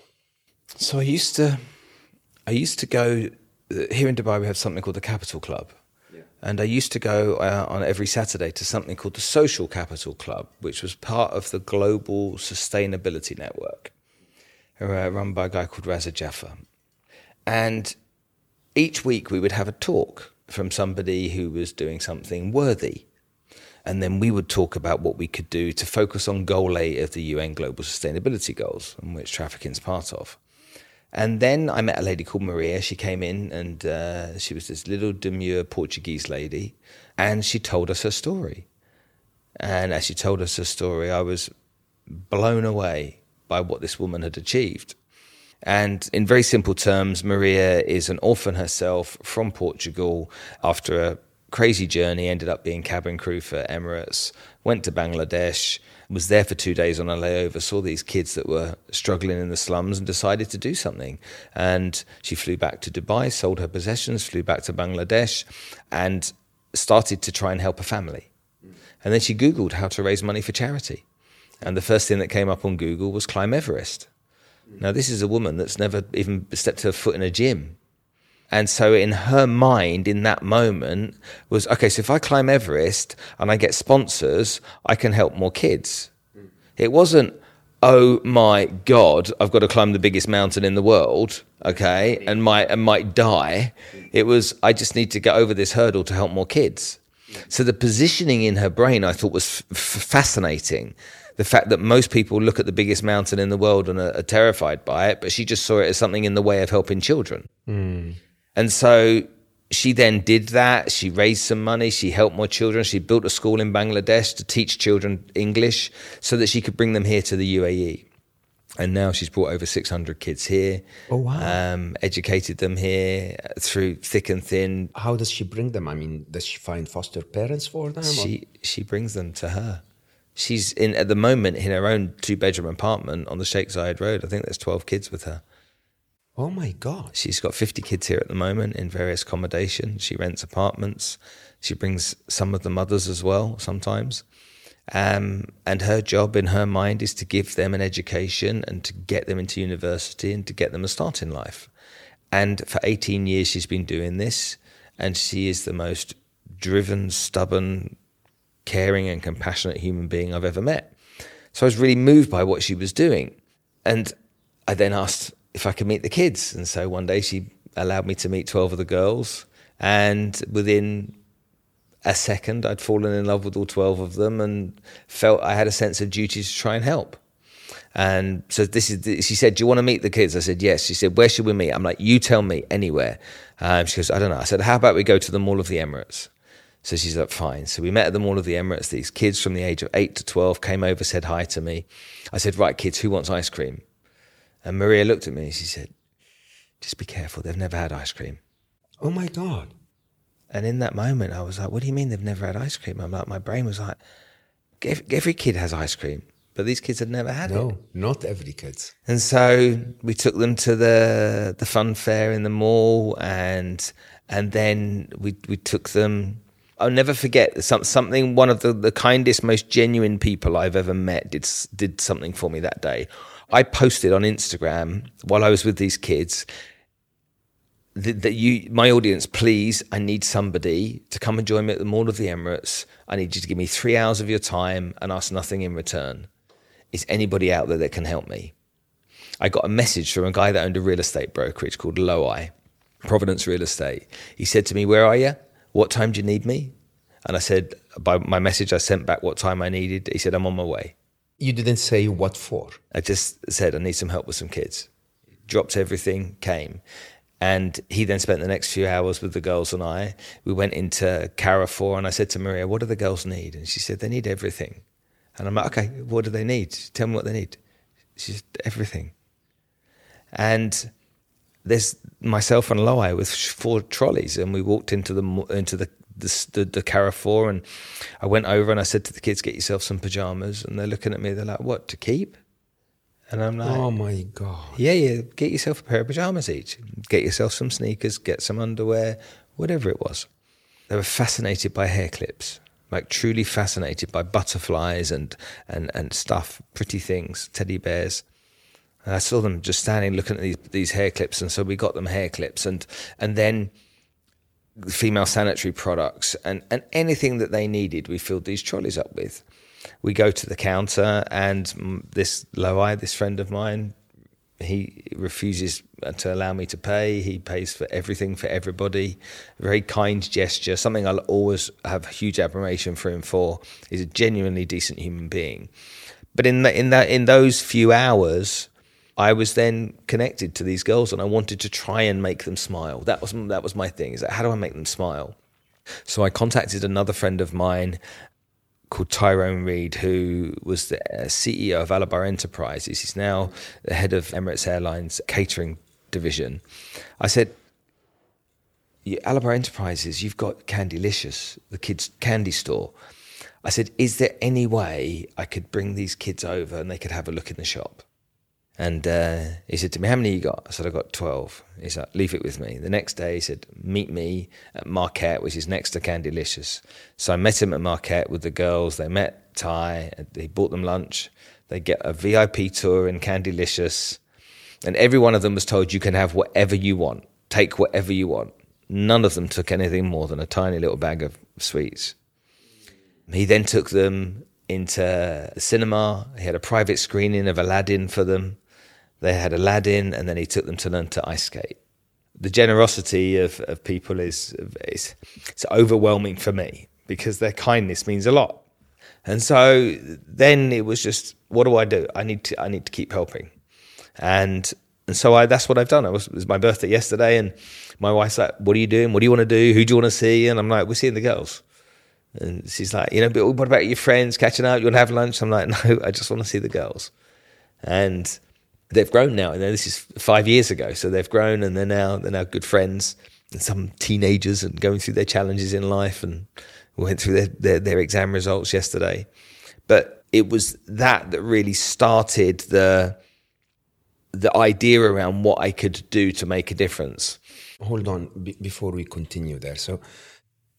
So I used to, I used to go here in Dubai. We have something called the Capital Club, yeah. and I used to go uh, on every Saturday to something called the Social Capital Club, which was part of the Global Sustainability Network uh, run by a guy called Raza Jaffer. And each week we would have a talk from somebody who was doing something worthy. And then we would talk about what we could do to focus on goal eight of the UN Global Sustainability Goals, which trafficking is part of. And then I met a lady called Maria. She came in and uh, she was this little demure Portuguese lady. And she told us her story. And as she told us her story, I was blown away by what this woman had achieved. And in very simple terms, Maria is an orphan herself from Portugal after a crazy journey, ended up being cabin crew for Emirates, went to Bangladesh, was there for two days on a layover, saw these kids that were struggling in the slums and decided to do something. And she flew back to Dubai, sold her possessions, flew back to Bangladesh, and started to try and help a family. And then she Googled how to raise money for charity. And the first thing that came up on Google was climb Everest. Now, this is a woman that's never even stepped her foot in a gym. And so, in her mind, in that moment, was okay, so if I climb Everest and I get sponsors, I can help more kids. It wasn't, oh my God, I've got to climb the biggest mountain in the world, okay, and might, and might die. It was, I just need to get over this hurdle to help more kids. So, the positioning in her brain I thought was f- fascinating the fact that most people look at the biggest mountain in the world and are, are terrified by it, but she just saw it as something in the way of helping children. Mm. And so she then did that. She raised some money. She helped more children. She built a school in Bangladesh to teach children English so that she could bring them here to the UAE. And now she's brought over 600 kids here. Oh, wow. Um, educated them here through thick and thin. How does she bring them? I mean, does she find foster parents for them? She, she brings them to her she's in at the moment in her own two bedroom apartment on the Sheikh Zayed Road. I think there's 12 kids with her. Oh my God. She's got 50 kids here at the moment in various accommodations. She rents apartments. She brings some of the mothers as well sometimes. Um, and her job in her mind is to give them an education and to get them into university and to get them a start in life. And for 18 years, she's been doing this. And she is the most driven, stubborn, caring and compassionate human being I've ever met. So I was really moved by what she was doing. And I then asked if I could meet the kids. And so one day she allowed me to meet 12 of the girls. And within a second, I'd fallen in love with all 12 of them and felt I had a sense of duty to try and help. And so this is, she said, Do you want to meet the kids? I said, Yes. She said, Where should we meet? I'm like, You tell me anywhere. Um, she goes, I don't know. I said, How about we go to the Mall of the Emirates? So she's like, fine. So we met at the Mall of the Emirates. These kids from the age of 8 to 12 came over, said hi to me. I said, right, kids, who wants ice cream? And Maria looked at me. And she said, just be careful. They've never had ice cream. Oh my God. And in that moment, I was like, what do you mean they've never had ice cream? I'm like, my brain was like, every kid has ice cream, but these kids had never had no, it. No, not every kid. And so we took them to the the fun fair in the mall, and and then we we took them I'll never forget something. One of the, the kindest, most genuine people I've ever met did did something for me that day. I posted on Instagram while I was with these kids that, that you, my audience, please, I need somebody to come and join me at the Mall of the Emirates. I need you to give me three hours of your time and ask nothing in return. Is anybody out there that can help me? I got a message from a guy that owned a real estate brokerage called Loweye, Providence Real Estate. He said to me, "Where are you?" What time do you need me? And I said, by my message, I sent back what time I needed. He said, I'm on my way. You didn't say what for? I just said, I need some help with some kids. Dropped everything, came. And he then spent the next few hours with the girls and I. We went into Carrefour and I said to Maria, What do the girls need? And she said, They need everything. And I'm like, Okay, what do they need? Tell me what they need. She said, Everything. And there's myself and Loweye with four trolleys, and we walked into the into the the, the, the Carrefour, and I went over and I said to the kids, "Get yourself some pajamas," and they're looking at me. They're like, "What to keep?" And I'm like, "Oh my god!" Yeah, yeah. Get yourself a pair of pajamas each. Get yourself some sneakers. Get some underwear. Whatever it was. They were fascinated by hair clips, like truly fascinated by butterflies and and and stuff, pretty things, teddy bears. And I saw them just standing looking at these, these hair clips, and so we got them hair clips, and and then female sanitary products and, and anything that they needed, we filled these trolleys up with. We go to the counter, and this Loweye, this friend of mine, he refuses to allow me to pay. He pays for everything for everybody. Very kind gesture. Something I'll always have huge admiration for him for. He's a genuinely decent human being. But in the, in that in those few hours, I was then connected to these girls and I wanted to try and make them smile. That was that was my thing. Is that how do I make them smile? So I contacted another friend of mine called Tyrone Reed, who was the uh, CEO of Alabbar Enterprises. He's now the head of Emirates Airlines catering division. I said, Alabbar Enterprises, you've got Candylicious, the kids' candy store. I said, Is there any way I could bring these kids over and they could have a look in the shop? And uh, he said to me, How many you got? I said, I got 12. He said, Leave it with me. The next day, he said, Meet me at Marquette, which is next to Candylicious. So I met him at Marquette with the girls. They met Ty. He bought them lunch. They get a VIP tour in Candylicious. And every one of them was told, You can have whatever you want, take whatever you want. None of them took anything more than a tiny little bag of sweets. He then took them into the cinema. He had a private screening of Aladdin for them. They had Aladdin, and then he took them to learn to ice skate. The generosity of, of people is, is it's overwhelming for me because their kindness means a lot. And so then it was just, what do I do? I need to I need to keep helping, and and so I that's what I've done. It was, it was my birthday yesterday, and my wife's like, "What are you doing? What do you want to do? Who do you want to see?" And I'm like, "We're seeing the girls." And she's like, you know, but what about your friends catching up? You want to have lunch? I'm like, no, I just want to see the girls. And they've grown now. And this is five years ago, so they've grown and they're now they're now good friends. And some teenagers and going through their challenges in life, and went through their, their, their exam results yesterday. But it was that that really started the the idea around what I could do to make a difference. Hold on, b- before we continue there. So,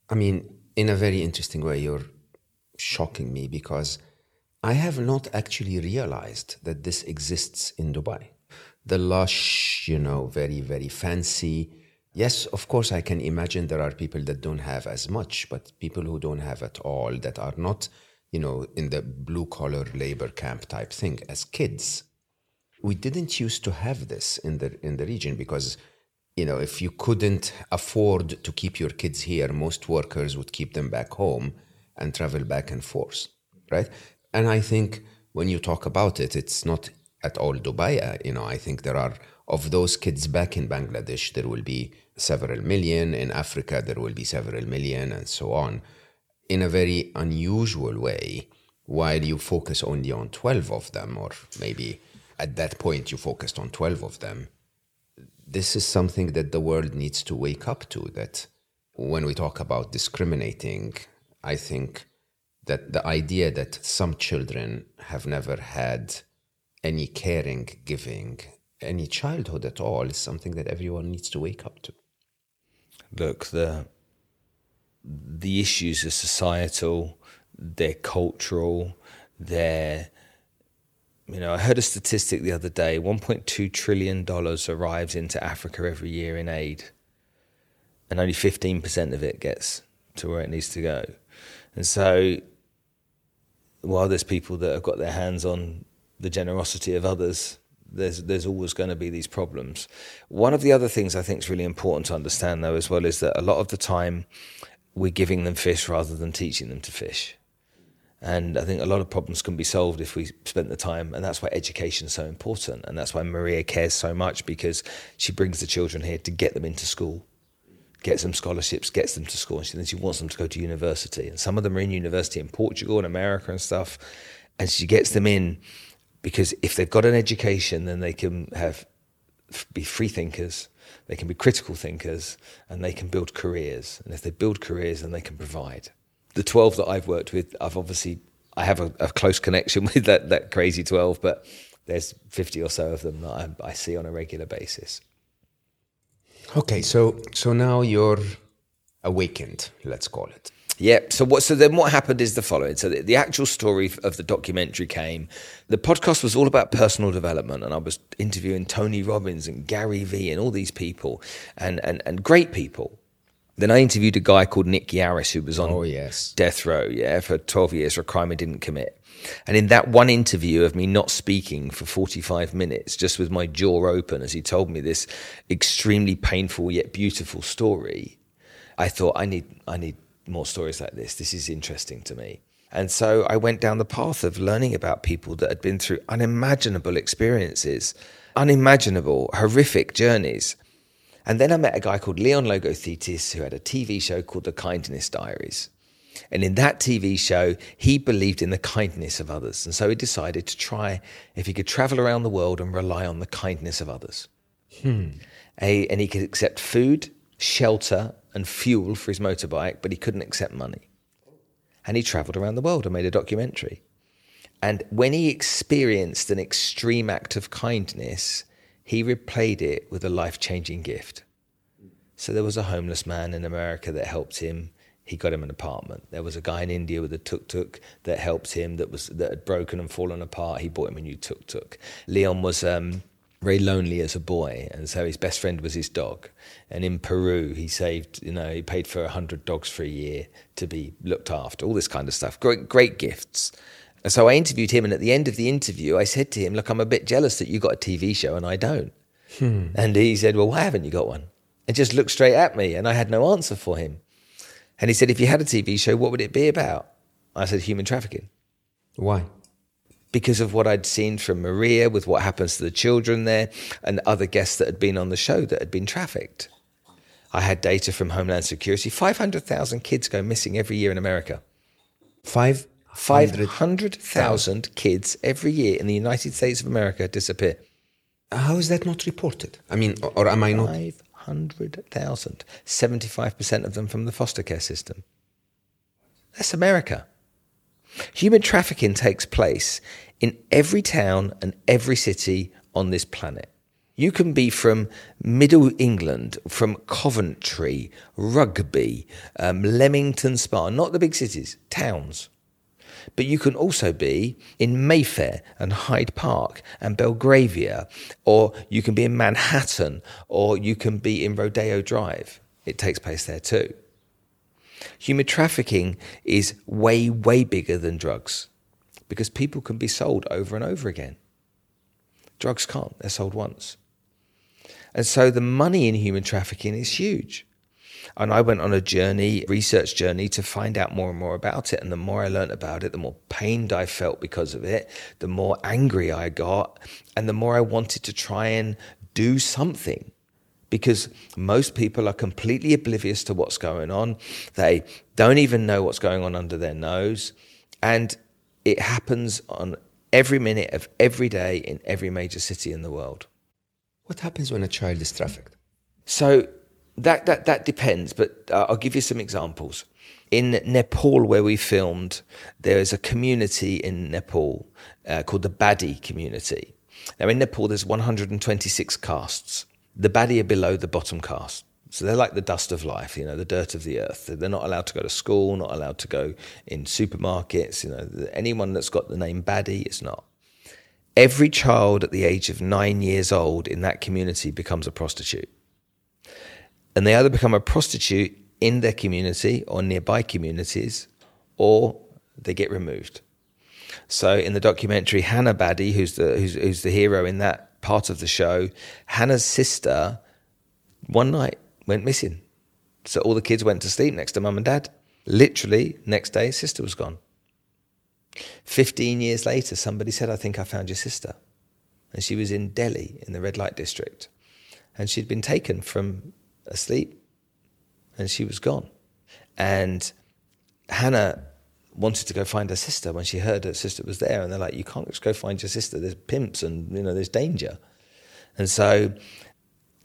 I mean, in a very interesting way, you're shocking me because I have not actually realized that this exists in Dubai. The lush, you know, very, very fancy. Yes, of course, I can imagine there are people that don't have as much, but people who don't have at all, that are not, you know, in the blue collar labor camp type thing as kids. We didn't used to have this in the in the region because you know, if you couldn't afford to keep your kids here, most workers would keep them back home and travel back and forth, right? And I think when you talk about it, it's not at all Dubai. Uh, you know, I think there are of those kids back in Bangladesh, there will be several million. In Africa, there will be several million, and so on, in a very unusual way. While you focus only on twelve of them, or maybe at that point you focused on twelve of them, this is something that the world needs to wake up to. That when we talk about discriminating, I think that the idea that some children have never had any caring, giving, any childhood at all is something that everyone needs to wake up to. Look, the the issues are societal, they're cultural, they're you know, I heard a statistic the other day: 1.2 trillion dollars arrives into Africa every year in aid, and only 15 percent of it gets to where it needs to go. And so, while there's people that have got their hands on the generosity of others, there's there's always going to be these problems. One of the other things I think is really important to understand, though, as well, is that a lot of the time we're giving them fish rather than teaching them to fish. And I think a lot of problems can be solved if we spent the time. And that's why education is so important. And that's why Maria cares so much because she brings the children here to get them into school, gets them scholarships, gets them to school. And she, then she wants them to go to university. And some of them are in university in Portugal and America and stuff. And she gets them in because if they've got an education, then they can have be free thinkers, they can be critical thinkers, and they can build careers. And if they build careers, then they can provide the 12 that I've worked with, I've obviously I have a, a, close connection with that that crazy 12, but there's 50 or so of them that I, I, see on a regular basis. Okay, so so now you're awakened, let's call it. Yeah. So what? So then, what happened is the following. So the, the, actual story of the documentary came. The podcast was all about personal development, and I was interviewing Tony Robbins and Gary Vee and all these people, and and and great people. Then I interviewed a guy called Nick Yarris who was on oh, yes. death row, yeah, for 12 years for a crime he didn't commit. And in that one interview of me not speaking for 45 minutes, just with my jaw open as he told me this extremely painful yet beautiful story, I thought I need I need more stories like this. This is interesting to me. And so I went down the path of learning about people that had been through unimaginable experiences, unimaginable, horrific journeys. And then I met a guy called Leon Logothetis who had a TV show called The Kindness Diaries. And in that TV show, he believed in the kindness of others. And so he decided to try if he could travel around the world and rely on the kindness of others. Hmm. A, and he could accept food, shelter and fuel for his motorbike, but he couldn't accept money. And he traveled around the world and made a documentary. And when he experienced an extreme act of kindness, he replayed it with a life changing gift. So there was a homeless man in America that helped him. He got him an apartment. There was a guy in India with a tuk tuk that helped him that was that had broken and fallen apart. He bought him a new tuk tuk. Leon was um, very lonely as a boy, and so his best friend was his dog. And in Peru, he saved, you know, he paid for a hundred dogs for a year to be looked after. All this kind of stuff. Great, great gifts. And so I interviewed him, and at the end of the interview, I said to him, "Look, I'm a bit jealous that you got a TV show and I don't." Hmm. And he said, "Well, why haven't you got one?" and just looked straight at me, and I had no answer for him. And he said, If you had a TV show, what would it be about? I said, Human trafficking. Why? Because of what I'd seen from Maria with what happens to the children there and other guests that had been on the show that had been trafficked. I had data from Homeland Security. 500,000 kids go missing every year in America. Five 500,000 kids every year in the United States of America disappear. How is that not reported? I mean, or am I not? 100,000. 75% of them from the foster care system. That's America. Human trafficking takes place in every town and every city on this planet. You can be from Middle England, from Coventry, Rugby, um, Leamington Spa, not the big cities, towns. But you can also be in Mayfair and Hyde Park and Belgravia, or you can be in Manhattan, or you can be in Rodeo Drive. It takes place there too. Human trafficking is way, way bigger than drugs because people can be sold over and over again. Drugs can't, they're sold once. And so the money in human trafficking is huge. And I went on a journey, research journey, to find out more and more about it. And the more I learned about it, the more pained I felt because of it, the more angry I got, and the more I wanted to try and do something. Because most people are completely oblivious to what's going on. They don't even know what's going on under their nose. And it happens on every minute of every day in every major city in the world. What happens when a child is trafficked? So that that that depends, but uh, I'll give you some examples. In Nepal, where we filmed, there is a community in Nepal uh, called the Badi community. Now, in Nepal, there's 126 castes. The Badi are below the bottom caste. So they're like the dust of life, you know, the dirt of the earth. They're not allowed to go to school, not allowed to go in supermarkets. You know, anyone that's got the name Badi is not. Every child at the age of nine years old in that community becomes a prostitute and they either become a prostitute in their community or nearby communities, or they get removed. So in the documentary, Hannah Badi, who's the who's, who's the hero in that part of the show, Hannah's sister, one night went missing. So all the kids went to sleep next to mum and dad. Literally, next day, sister was gone. 15 years later, somebody said, I think I found your sister. And she was in Delhi in the red light district. And she'd been taken from asleep and she was gone. And Hannah wanted to go find her sister when she heard her sister was there. And they're like, you can't just go find your sister. There's pimps and, you know, there's danger. And so,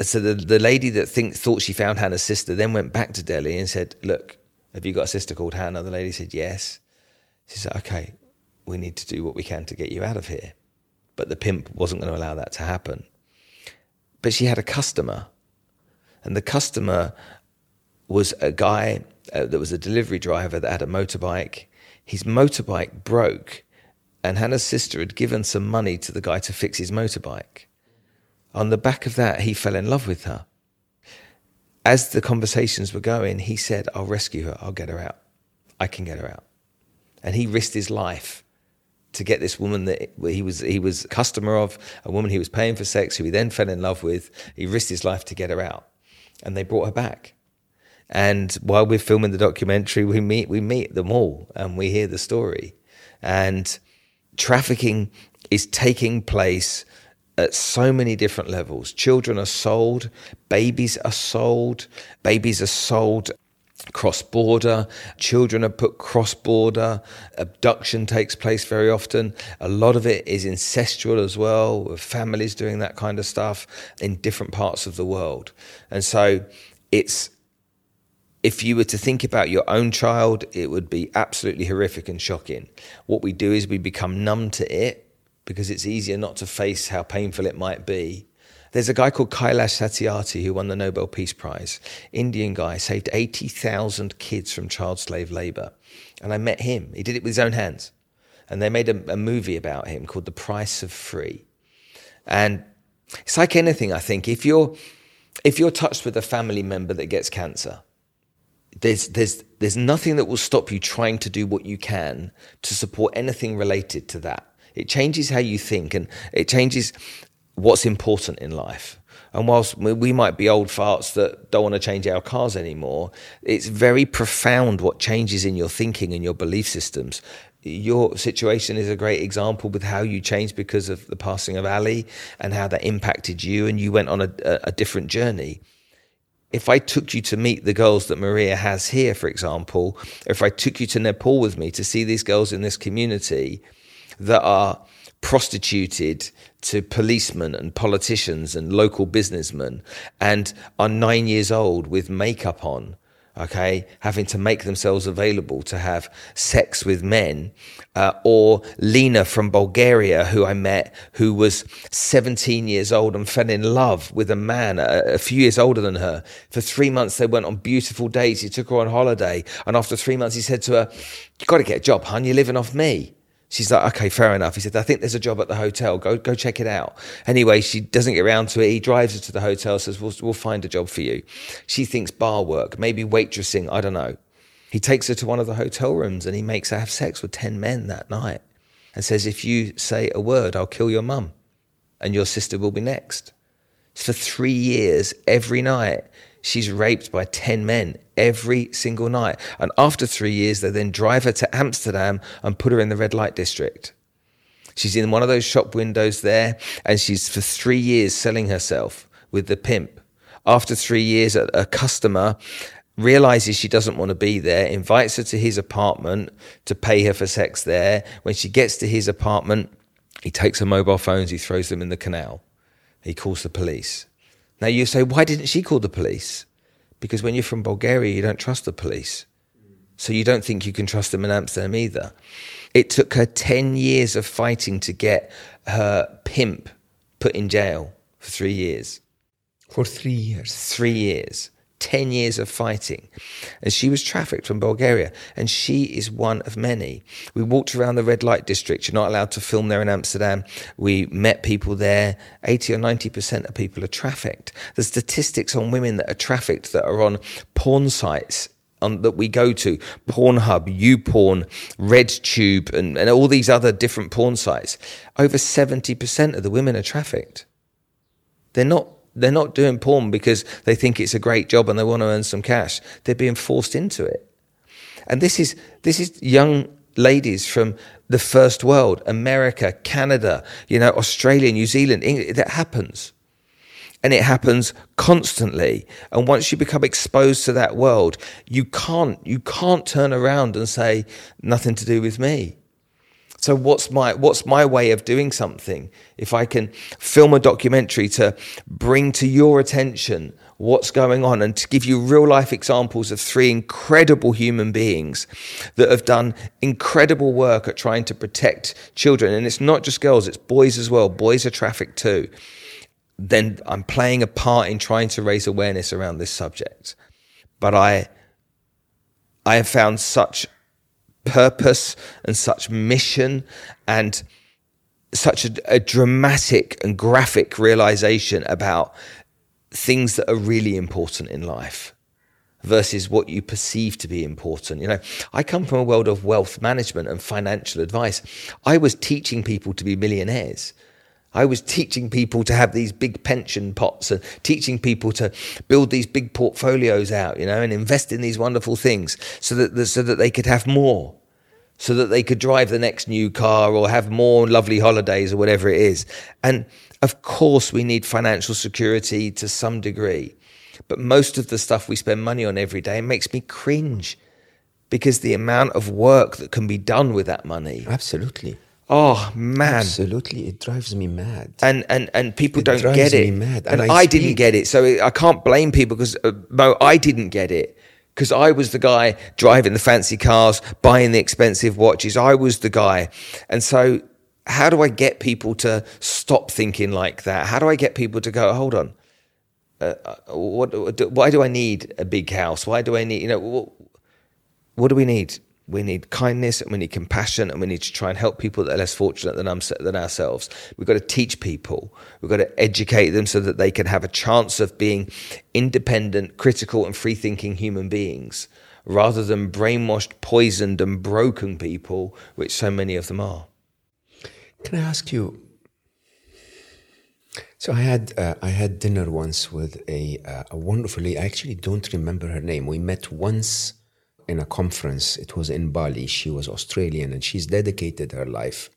so the, the lady that think, thought she found Hannah's sister then went back to Delhi and said, look, have you got a sister called Hannah? The lady said, yes. She said, okay, we need to do what we can to get you out of here. But the pimp wasn't going to allow that to happen. But she had a customer and the customer was a guy uh, that was a delivery driver that had a motorbike. His motorbike broke, and Hannah's sister had given some money to the guy to fix his motorbike. On the back of that, he fell in love with her. As the conversations were going, he said, I'll rescue her, I'll get her out. I can get her out. And he risked his life to get this woman that he was he was a customer of, a woman he was paying for sex, who he then fell in love with. He risked his life to get her out and they brought her back. And while we're filming the documentary, we meet we meet them all and we hear the story. And trafficking is taking place at so many different levels. Children are sold, babies are sold, babies are sold cross border. Children are put cross border. Abduction takes place very often. A lot of it is incestual as well, with families doing that kind of stuff in different parts of the world. And so it's if you were to think about your own child, it would be absolutely horrific and shocking. What we do is we become numb to it because it's easier not to face how painful it might be. There's a guy called Kailash Satyarthi who won the Nobel Peace Prize. Indian guy, saved 80,000 kids from child slave labor. And I met him. He did it with his own hands. And they made a, a movie about him called The Price of Free. And it's like anything, I think. If you're, if you're touched with a family member that gets cancer, there's, there's, there's nothing that will stop you trying to do what you can to support anything related to that. It changes how you think and it changes what's important in life. And whilst we might be old farts that don't want to change our cars anymore, it's very profound what changes in your thinking and your belief systems. Your situation is a great example with how you changed because of the passing of Ali and how that impacted you, and you went on a, a different journey if I took you to meet the girls that Maria has here, for example, if I took you to Nepal with me to see these girls in this community that are prostituted to policemen and politicians and local businessmen and are nine years old with makeup on okay, having to make themselves available to have sex with men, uh, or Lena from Bulgaria, who I met, who was 17 years old and fell in love with a man a, a few years older than her. For three months, they went on beautiful dates. He took her on holiday. And after three months, he said to her, you got to get a job, hun. You're living off me. She's like, okay, fair enough. He said, I think there's a job at the hotel. Go, go check it out. Anyway, she doesn't get around to it. He drives her to the hotel, says, we'll, we'll find a job for you. She thinks bar work, maybe waitressing. I don't know. He takes her to one of the hotel rooms and he makes her have sex with 10 men that night and says, if you say a word, I'll kill your mum and your sister will be next. For three years, every night, she's raped by 10 men every single night. And after three years, they then drive her to Amsterdam and put her in the red light district. She's in one of those shop windows there, and she's for three years selling herself with the pimp. After three years, a, a customer realizes she doesn't want to be there, invites her to his apartment to pay her for sex there. When she gets to his apartment, he takes her mobile phones, he throws them in the canal. He calls the police. Now you say, why didn't she call the police? Because when you're from Bulgaria, you don't trust the police. So you don't think you can trust them in Amsterdam either. It took her 10 years of fighting to get her pimp put in jail for three years. For three years? Three years. 10 years of fighting. And she was trafficked from Bulgaria. And she is one of many. We walked around the red light district. You're not allowed to film there in Amsterdam. We met people there. 80 or 90% of people are trafficked. The statistics on women that are trafficked that are on porn sites on, that we go to, Pornhub, YouPorn, RedTube, and, and all these other different porn sites, over 70% of the women are trafficked. They're not they're not doing porn because they think it's a great job and they want to earn some cash. They're being forced into it. And this is, this is young ladies from the first world, America, Canada, you know, Australia, New Zealand, England. That happens. And it happens constantly. And once you become exposed to that world, you can't, you can't turn around and say, nothing to do with me. So what's my what's my way of doing something? If I can film a documentary to bring to your attention what's going on and to give you real life examples of three incredible human beings that have done incredible work at trying to protect children and it's not just girls, it's boys as well. Boys are trafficked too. Then I'm playing a part in trying to raise awareness around this subject. But I I have found such purpose and such mission and such a, a, dramatic and graphic realization about things that are really important in life versus what you perceive to be important. You know, I come from a world of wealth management and financial advice. I was teaching people to be millionaires. I was teaching people to have these big pension pots and teaching people to build these big portfolios out, you know, and invest in these wonderful things so that, so that they could have more, so that they could drive the next new car or have more lovely holidays or whatever it is. And of course, we need financial security to some degree. But most of the stuff we spend money on every day makes me cringe because the amount of work that can be done with that money. Absolutely Oh man, absolutely, it drives me mad. And and and people It don't drives get me it. mad. And, And I I, didn't get it, so I can't blame people because uh, Mo, I didn't get it because I was the guy driving the fancy cars, buying the expensive watches. I was the guy, and so how do I get people to stop thinking like that? How do I get people to go? Hold on. Uh, uh, what, what? Why do I need a big house? Why do I need? You know, what, what do we need? We need kindness and we need compassion and we need to try and help people that are less fortunate than, than ourselves. We've got to teach people. We've got to educate them so that they can have a chance of being independent, critical, and free thinking human beings rather than brainwashed, poisoned, and broken people, which so many of them are. Can I ask you? So I had uh, I had dinner once with a uh, a wonderful lady. I actually don't remember her name. We met once in a conference. It was in Bali. She was Australian, and she's dedicated her life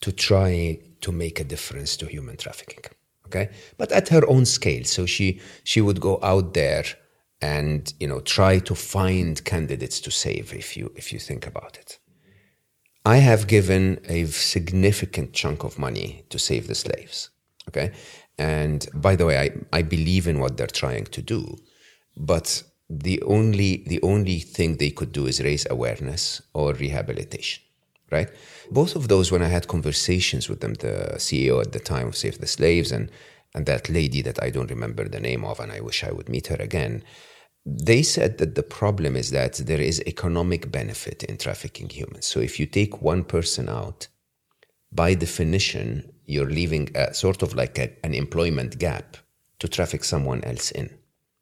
to try to make a difference to human trafficking. Okay, but at her own scale. So she she would go out there and you know try to find candidates to save. If you if you think about it. I have given a significant chunk of money to save the slaves. Okay. And by the way, I, I believe in what they're trying to do, but the only the only thing they could do is raise awareness or rehabilitation. Right? Both of those when I had conversations with them, the CEO at the time of Save the Slaves and and that lady that I don't remember the name of and I wish I would meet her again, they said that the problem is that there is economic benefit in trafficking humans. So if you take one person out, by definition, you're leaving a sort of like a, an employment gap to traffic someone else in.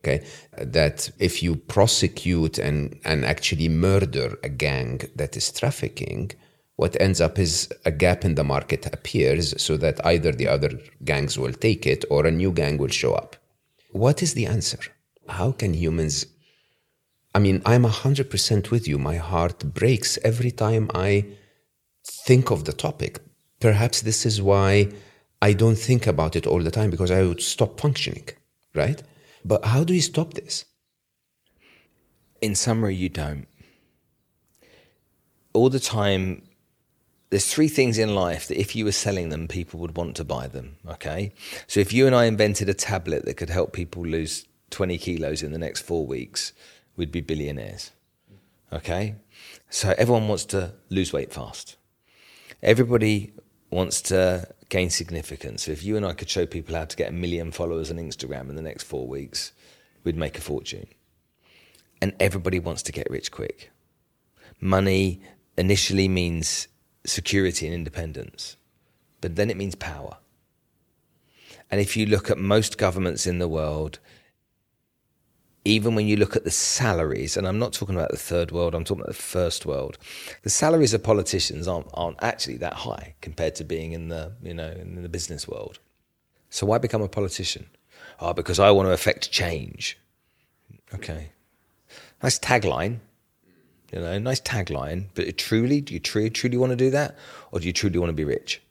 Okay, that if you prosecute and and actually murder a gang that is trafficking, what ends up is a gap in the market appears, so that either the other gangs will take it or a new gang will show up. What is the answer? How can humans? I mean, I'm 100% with you. My heart breaks every time I think of the topic. Perhaps this is why I don't think about it all the time because I would stop functioning, right? But how do you stop this? In summary, you don't. All the time, there's three things in life that if you were selling them, people would want to buy them. Okay. So if you and I invented a tablet that could help people lose 20 kilos in the next four weeks, we'd be billionaires. Okay. So everyone wants to lose weight fast. Everybody wants to gain significance. If you and I could show people how to get a million followers on Instagram in the next four weeks, we'd make a fortune. And everybody wants to get rich quick. Money initially means security and independence, but then it means power. And if you look at most governments in the world, even when you look at the salaries, and I'm not talking about the third world, I'm talking about the first world, the salaries of politicians aren't, aren't actually that high compared to being in the, you know, in the business world. So why become a politician? Oh, because I want to affect change. Okay. Nice tagline. You know, nice tagline. But truly, do you truly, truly want to do that? Or do you truly want to be rich?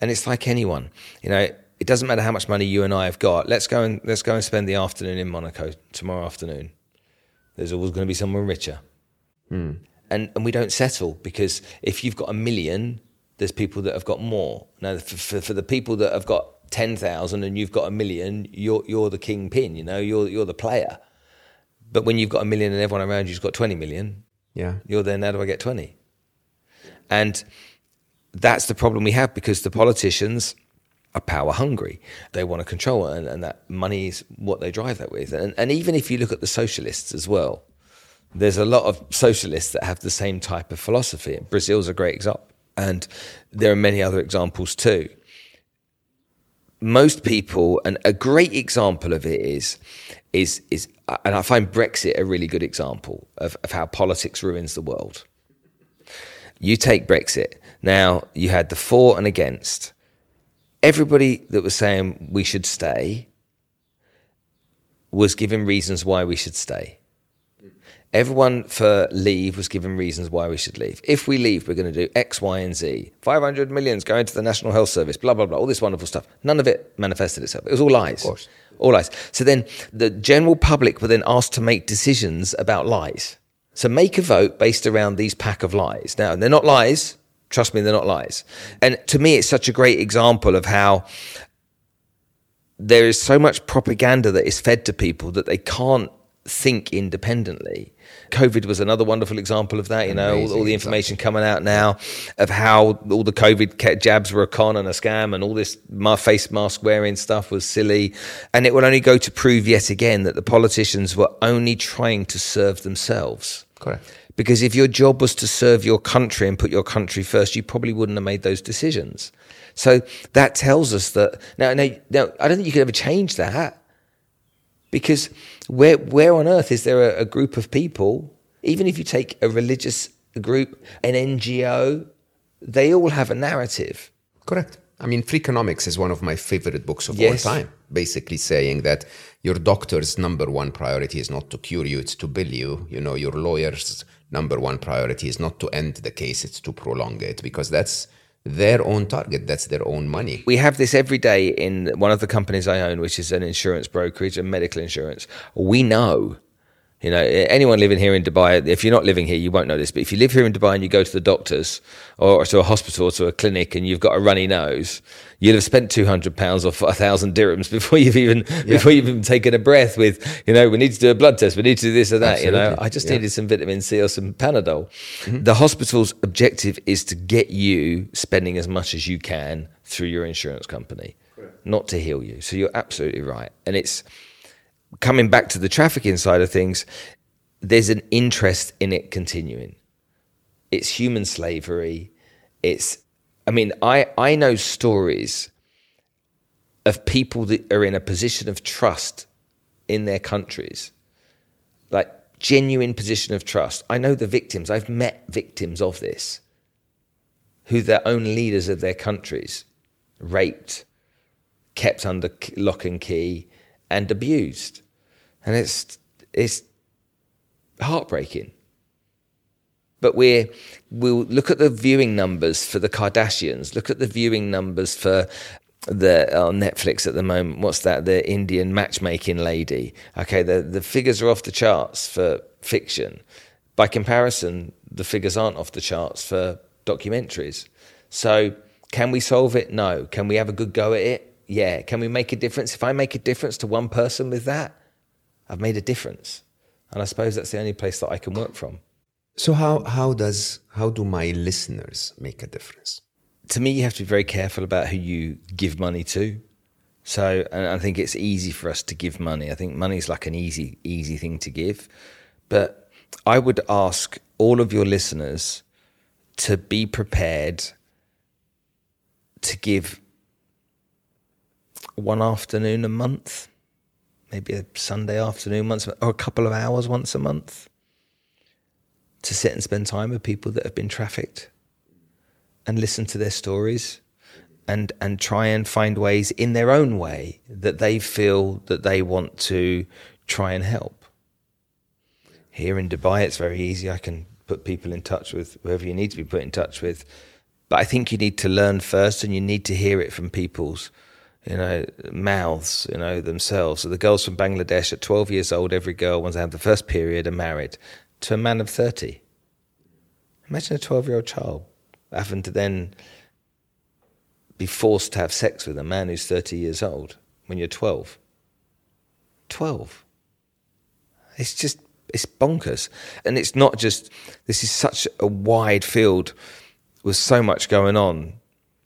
And it's like anyone, you know, it doesn't matter how much money you and I have got. Let's go and let's go and spend the afternoon in Monaco tomorrow afternoon. There's always going to be someone richer, hmm. and and we don't settle because if you've got a million, there's people that have got more. Now, for, for, for the people that have got ten thousand and you've got a million, you're you're the kingpin. You know, you're you're the player. But when you've got a million and everyone around you's got twenty million, Yeah. you're then how do I get 20? And that's the problem we have because the politicians are power hungry. They want to control it, and, and that money is what they drive that with. And, and even if you look at the socialists as well, there's a lot of socialists that have the same type of philosophy. Brazil's a great example, and there are many other examples too. Most people, and a great example of it is, is, is, and I find Brexit a really good example of, of how politics ruins the world. You take Brexit. Now, you had the for and against. Everybody that was saying we should stay was given reasons why we should stay. Everyone for leave was given reasons why we should leave. If we leave, we're going to do X, Y, and Z. 500 millions going to the National Health Service, blah, blah, blah, all this wonderful stuff. None of it manifested itself. It was all lies. Of course. All lies. So then the general public were then asked to make decisions about lies. So make a vote based around these pack of lies. Now, they're not lies, Trust me, they're not lies. And to me, it's such a great example of how there is so much propaganda that is fed to people that they can't think independently. COVID was another wonderful example of that. You know, all, all, the information coming out now of how all the COVID jabs were a con and a scam, and all this face mask wearing stuff was silly. And it will only go to prove yet again that the politicians were only trying to serve themselves. Correct. Because if your job was to serve your country and put your country first, you probably wouldn't have made those decisions. So that tells us that now, now, now I don't think you could ever change that because where where on earth is there a, a group of people? Even if you take a religious group, an NGO, they all have a narrative. Correct. I mean, Free Freakonomics is one of my favorite books of yes. all time. Basically, saying that your doctor's number one priority is not to cure you; it's to bill you. You know, your lawyer's number one priority is not to end the case; it's to prolong it because that's their own target. That's their own money. We have this every day in one of the companies I own, which is an insurance brokerage and medical insurance. We know you know, anyone living here in Dubai, if you're not living here, you won't know this, but if you live here in Dubai and you go to the doctors or to a hospital or to a clinic and you've got a runny nose, you'll have spent 200 pounds or a thousand dirhams before you've even, yeah. before you've even taken a breath with, you know, we need to do a blood test. We need to do this or that. Absolutely. You know, I just yeah. needed some vitamin C or some Panadol. Mm-hmm. The hospital's objective is to get you spending as much as you can through your insurance company, Correct. not to heal you. So you're absolutely right. And it's, coming back to the trafficking side of things, there's an interest in it continuing. It's human slavery. It's, I mean, I, I know stories of people that are in a position of trust in their countries, like genuine position of trust. I know the victims. I've met victims of this, who their own leaders of their countries raped, kept under lock and key, and abused. And it's, it's heartbreaking. But we're, we'll look at the viewing numbers for the Kardashians, look at the viewing numbers for the on Netflix at the moment. What's that? The Indian matchmaking lady. Okay, the the figures are off the charts for fiction. By comparison, the figures aren't off the charts for documentaries. So, can we solve it? No. Can we have a good go at it? Yeah. Can we make a difference? If I make a difference to one person with that, I've made a difference. And I suppose that's the only place that I can work from. So how how does how do my listeners make a difference? To me, you have to be very careful about who you give money to. So, and I think it's easy for us to give money. I think money is like an easy easy thing to give. But I would ask all of your listeners to be prepared to give one afternoon a month, maybe a Sunday afternoon once, or a couple of hours once a month, to sit and spend time with people that have been trafficked, and listen to their stories, and and try and find ways in their own way that they feel that they want to try and help. Here in Dubai, it's very easy. I can put people in touch with whoever you need to be put in touch with. But I think you need to learn first and you need to hear it from people's, you know, mouths, you know, themselves. So the girls from Bangladesh at 12 years old, every girl, once they have the first period, are married to a man of 30. Imagine a 12 year old child having to then be forced to have sex with a man who's 30 years old when you're 12. 12. It's just, it's bonkers. And it's not just, this is such a wide field with so much going on.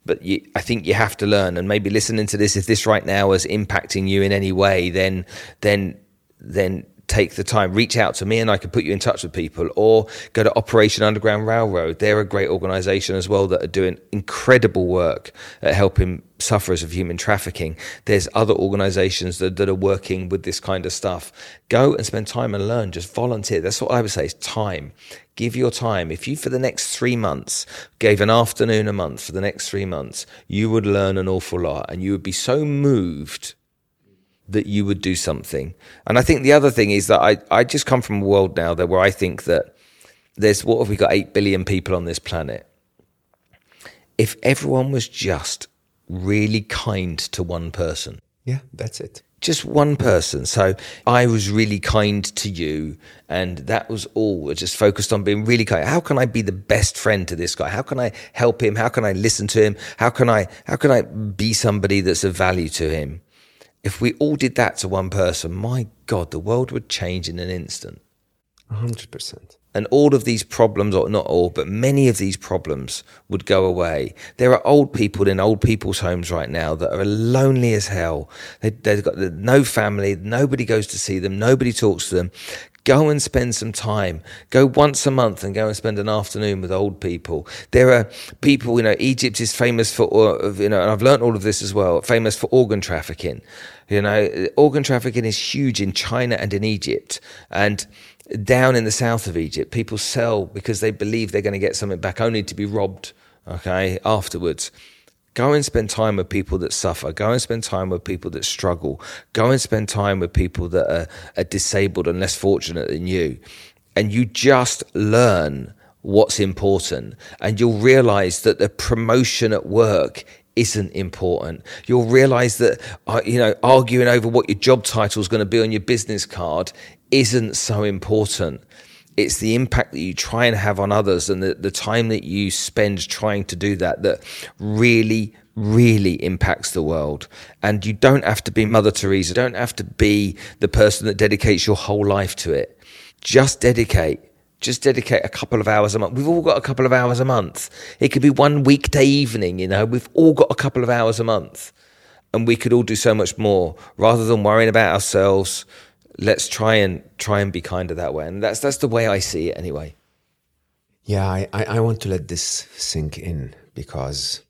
But you, I think you have to learn, and maybe listening to this, if this right now is impacting you in any way, then then then take the time, reach out to me, and I can put you in touch with people, or go to Operation Underground Railroad. They're a great organisation as well that are doing incredible work at helping sufferers of human trafficking. There's other organisations that, that are working with this kind of stuff. Go and spend time and learn. Just volunteer. That's what I would say is time. Give your time. If you, for the next three months, gave an afternoon a month for the next three months, you would learn an awful lot and you would be so moved that you would do something. And I think the other thing is that I, I just come from a world now that where I think that there's what have we got eight billion people on this planet. If everyone was just really kind to one person. Yeah, that's it. just one person. So I was really kind to you, and that was all. I just focused on being really kind. How can I be the best friend to this guy? How can I help him? How can I listen to him? How can I how can I be somebody that's of value to him? If we all did that to one person, my God, the world would change in an instant. 100%. And all of these problems, or not all, but many of these problems would go away. There are old people in old people's homes right now that are lonely as hell. They, have got no family, nobody goes to see them, nobody talks to them. Go and spend some time. Go once a month and go and spend an afternoon with old people. There are people, you know, Egypt is famous for, uh, you know, and I've learned all of this as well, famous for organ trafficking. You know, organ trafficking is huge in China and in Egypt. And down in the south of Egypt, people sell because they believe they're going to get something back only to be robbed, okay, afterwards. Go and spend time with people that suffer. Go and spend time with people that struggle. Go and spend time with people that are, are disabled and less fortunate than you. And you just learn what's important. And you'll realize that the promotion at work isn't important. You'll realize that, uh, you know, arguing over what your job title is going to be on your business card isn't so important. It's the impact that you try and have on others and the, the time that you spend trying to do that that really, really impacts the world. And you don't have to be Mother Teresa, you don't have to be the person that dedicates your whole life to it. Just dedicate just dedicate a couple of hours a month. We've all got a couple of hours a month. It could be one weekday evening, you know, we've all got a couple of hours a month. And we could all do so much more rather than worrying about ourselves. Let's try and try and be kinder that way. And that's that's the way I see it anyway. Yeah, I, I want to let this sink in because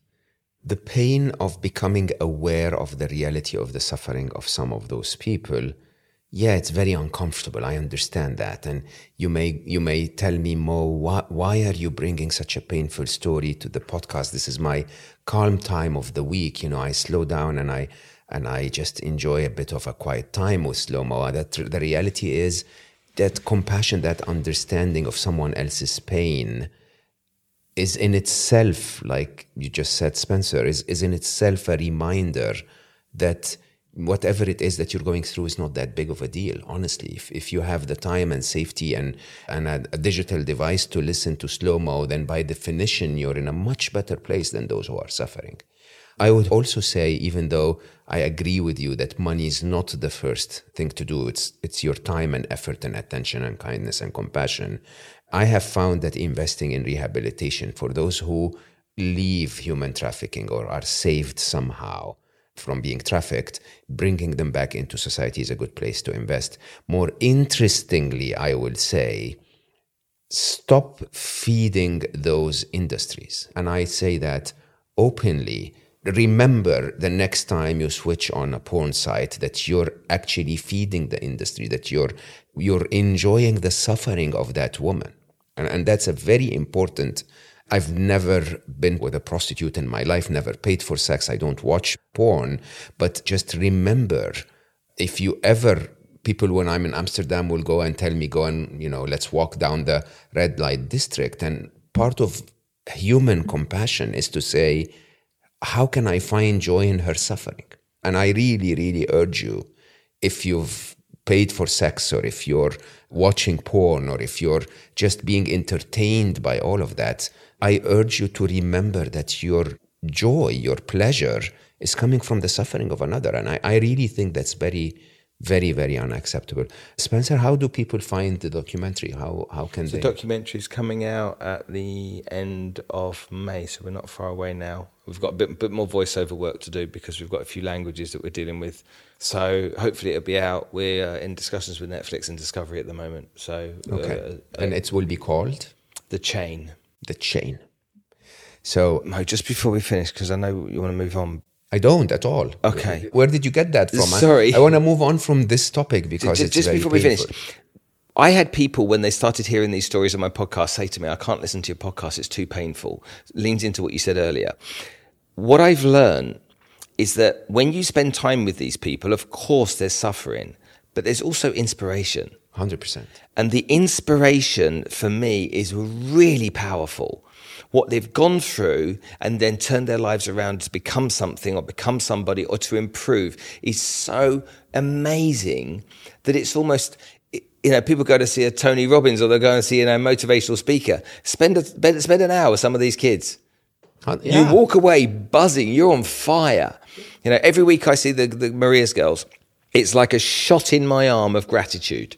the pain of becoming aware of the reality of the suffering of some of those people yeah, it's very uncomfortable. I understand that, and you may you may tell me more. Why, why are you bringing such a painful story to the podcast? This is my calm time of the week. You know, I slow down and I and I just enjoy a bit of a quiet time with Slo Mo. That the reality is that compassion, that understanding of someone else's pain, is in itself, like you just said, Spencer, is is in itself a reminder that whatever it is that you're going through is not that big of a deal honestly if, if you have the time and safety and, and a, a digital device to listen to Slo Mo then by definition you're in a much better place than those who are suffering i would also say even though i agree with you that money is not the first thing to do it's it's your time and effort and attention and kindness and compassion i have found that investing in rehabilitation for those who leave human trafficking or are saved somehow from being trafficked, bringing them back into society is a good place to invest. More interestingly, I will say, stop feeding those industries. And I say that openly. Remember the next time you switch on a porn site that you're actually feeding the industry, that you're you're enjoying the suffering of that woman. And, and that's a very important I've never been with a prostitute in my life, never paid for sex. I don't watch porn. But just remember if you ever, people when I'm in Amsterdam will go and tell me, go and, you know, let's walk down the red light district. And part of human compassion is to say, how can I find joy in her suffering? And I really, really urge you, if you've paid for sex or if you're watching porn or if you're just being entertained by all of that, I urge you to remember that your joy, your pleasure is coming from the suffering of another. And I, I really think that's very, very, very unacceptable. Spencer, how do people find the documentary? How, how can so they? The documentary is coming out at the end of May, so we're not far away now. We've got a bit, bit more voiceover work to do because we've got a few languages that we're dealing with. So hopefully it'll be out. We're uh, in discussions with Netflix and Discovery at the moment. So okay, uh, and it will be called The Chain the chain. So, Mo, just before we finish, because I know you want to move on. I don't at all. Okay. Where did you get that from? Sorry. I, I want to move on from this topic because just, just before painful. we finish. I had people when they started hearing these stories on my podcast say to me, "I can't listen to your podcast; it's too painful." Leans into what you said earlier. What I've learned is that when you spend time with these people, of course, there's suffering, but there's also inspiration. 100%. And the inspiration for me is really powerful what they've gone through and then turn their lives around to become something or become somebody or to improve is so amazing that it's almost you know, people go to see a Tony Robbins or they're going to see you know, a motivational speaker. Spend a, spend an hour with some of these kids. Uh, yeah. You walk away buzzing. You're on fire. You know, every week I see the, the Maria's girls. It's like a shot in my arm of gratitude.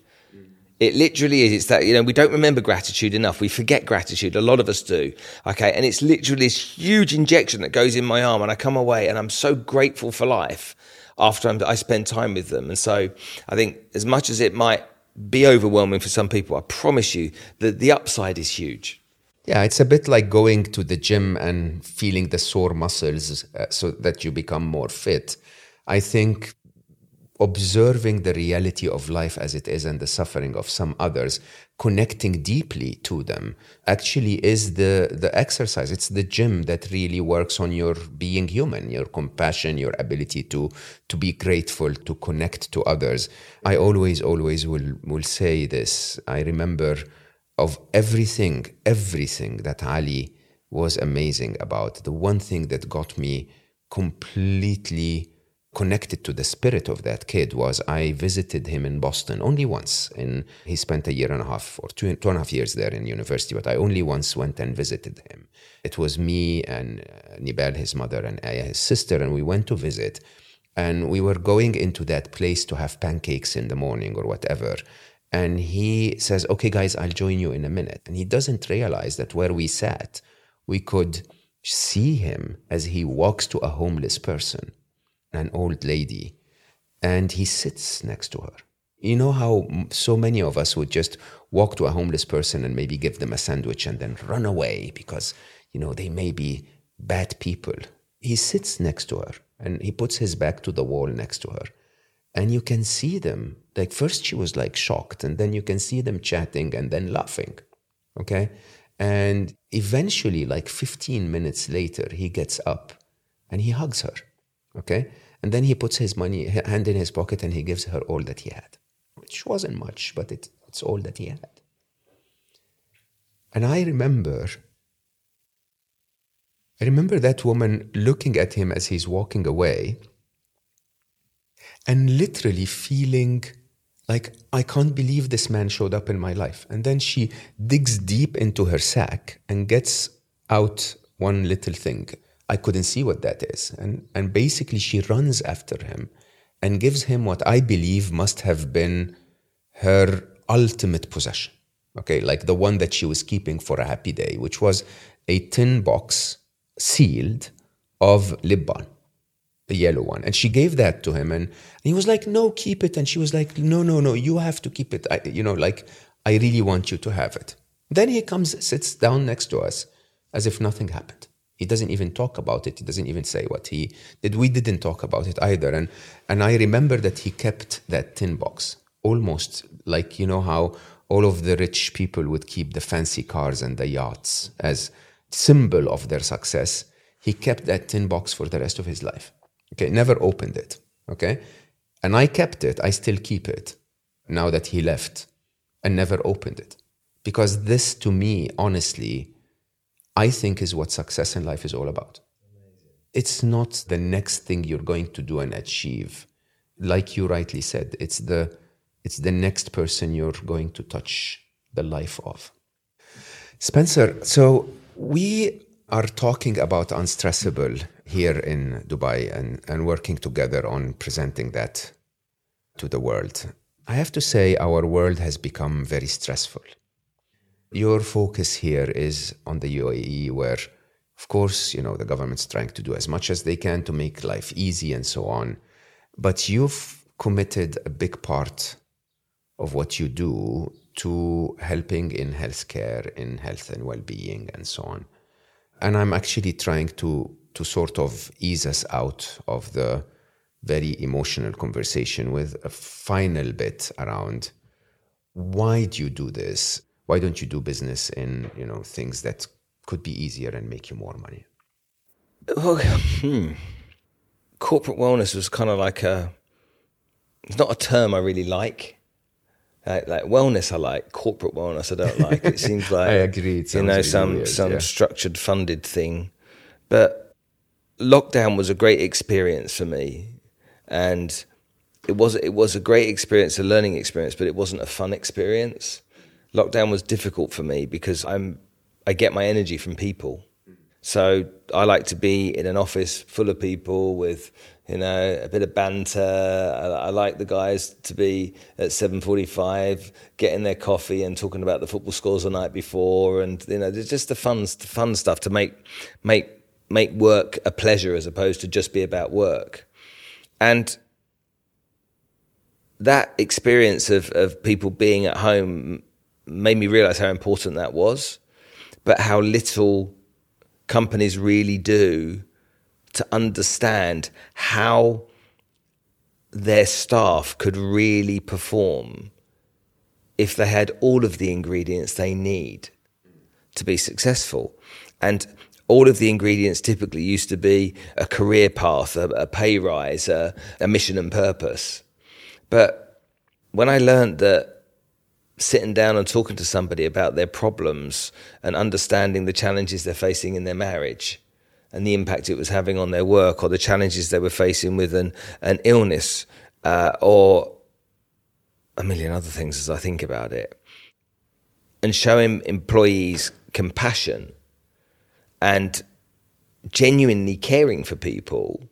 It literally is. It's that, you know, we don't remember gratitude enough. We forget gratitude. A lot of us do. Okay. And it's literally this huge injection that goes in my arm and I come away and I'm so grateful for life after I'm, I spend time with them. And so I think as much as it might be overwhelming for some people, I promise you that the upside is huge. Yeah, it's a bit like going to the gym and feeling the sore muscles uh, so that you become more fit. I think observing the reality of life as it is and the suffering of some others connecting deeply to them actually is the the exercise. It's the gym that really works on your being human your compassion your ability to to be grateful to connect to others. I always always will will say this. I remember of everything everything that ali was amazing about. The one thing that got me completely connected to the spirit of that kid was I visited him in Boston only once. And he spent a year and a half or two, two and a half years there in university, but I only once went and visited him. It was me and uh, Nibal, his mother, and Aya, his sister, and we went to visit. And we were going into that place to have pancakes in the morning or whatever. And he says, Okay, guys, I'll join you in a minute. And he doesn't realize that where we sat, we could see him as he walks to a homeless person an old lady, and he sits next to her. You know how so many of us would just walk to a homeless person and maybe give them a sandwich and then run away because, you know, they may be bad people. He sits next to her and he puts his back to the wall next to her. And you can see them. Like, first she was like shocked, and then you can see them chatting and then laughing. Okay. And eventually, like 15 minutes later, he gets up and he hugs her. Okay. And then he puts his money, hand in his pocket, and he gives her all that he had, which wasn't much, but it, it's all that he had. And I remember, I remember that woman looking at him as he's walking away and literally feeling like, I can't believe this man showed up in my life. And then she digs deep into her sack and gets out one little thing I couldn't see what that is. And, and basically, she runs after him and gives him what I believe must have been her ultimate possession. Okay, like the one that she was keeping for a happy day, which was a tin box sealed of lip balm, the yellow one. And she gave that to him, and, he was like, "No, keep it." And she was like, "No, no, no, you have to keep it. I, you know, like I really want you to have it." Then he comes, sits down next to us, as if nothing happened. He doesn't even talk about it. He doesn't even say what he did. We didn't talk about it either. And and I remember that he kept that tin box almost like you know how all of the rich people would keep the fancy cars and the yachts as symbol of their success. He kept that tin box for the rest of his life. Okay, never opened it. Okay, and I kept it. I still keep it now that he left, and never opened it because this to me, honestly I think is what success in life is all about. It's not the next thing you're going to do and achieve. Like you rightly said, it's the it's the next person you're going to touch the life of. Spencer, so we are talking about Unstressable here in Dubai and, and working together on presenting that to the world. I have to say, our world has become very stressful. Your focus here is on the UAE, where, of course, you know, the government's trying to do as much as they can to make life easy and so on. But you've committed a big part of what you do to helping in healthcare, in health and well-being, and so on. And I'm actually trying to to sort of ease us out of the very emotional conversation with a final bit around why do you do this? Why don't you do business in you know things that could be easier and make you more money well, hmm. corporate wellness was kind of like a it's not a term i really like Like, like wellness, I like corporate wellness. I don't like. It seems like I agree. You know, some weird, some yeah. structured funded thing. But lockdown was a great experience for me, and it was it was a great experience, a learning experience, but it wasn't a fun experience. Lockdown was difficult for me because I'm I get my energy from people. So I like to be in an office full of people with, you know, a bit of banter. I, I like the guys to be at seven forty-five, getting their coffee and talking about the football scores the night before, and you know, just the fun, the fun stuff to make make make work a pleasure as opposed to just be about work. And that experience of of people being at home made me realize how important that was, but how little companies really do to understand how their staff could really perform if they had all of the ingredients they need to be successful. And all of the ingredients typically used to be a career path, a, a pay rise, a, a mission and purpose. But when I learned that sitting down and talking to somebody about their problems and understanding the challenges they're facing in their marriage and the impact it was having on their work or the challenges they were facing with an, an illness uh, or a million other things as I think about it. And showing employees compassion and genuinely caring for people,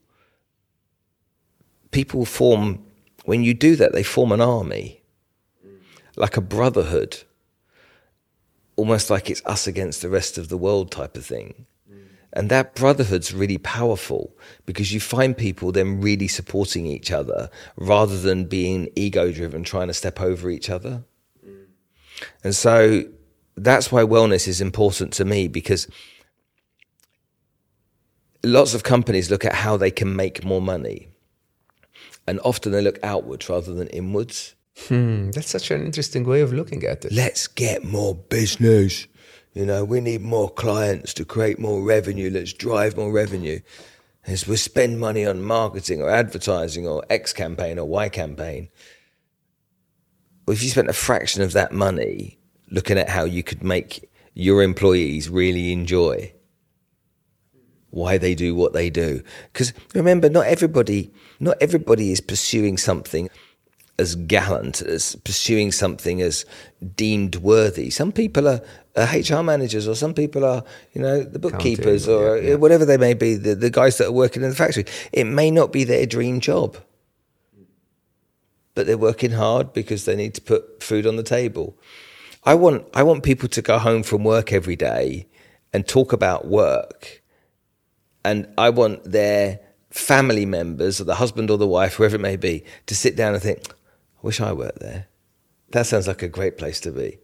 people form, when you do that, they form an army like a brotherhood, almost like it's us against the rest of the world type of thing. Mm. And that brotherhood's really powerful because you find people then really supporting each other rather than being ego driven, trying to step over each other. Mm. And so that's why wellness is important to me because lots of companies look at how they can make more money. And often they look outwards rather than inwards. Hmm, that's such an interesting way of looking at it. let's get more business. You know, we need more clients to create more revenue. Let's drive more revenue. As we spend money on marketing or advertising or X campaign or Y campaign. Well, if you spent a fraction of that money looking at how you could make your employees really enjoy why they do what they do. Because remember, not everybody, not everybody is pursuing something as gallant as pursuing something as deemed worthy. Some people are, are HR managers, or some people are, you know, the bookkeepers, Accounting, or yeah, yeah. whatever they may be, the, the guys that are working in the factory. It may not be their dream job, but they're working hard because they need to put food on the table. I want, I want people to go home from work every day and talk about work, and I want their family members, or the husband or the wife, whoever it may be, to sit down and think, wish I worked there. That sounds like a great place to be.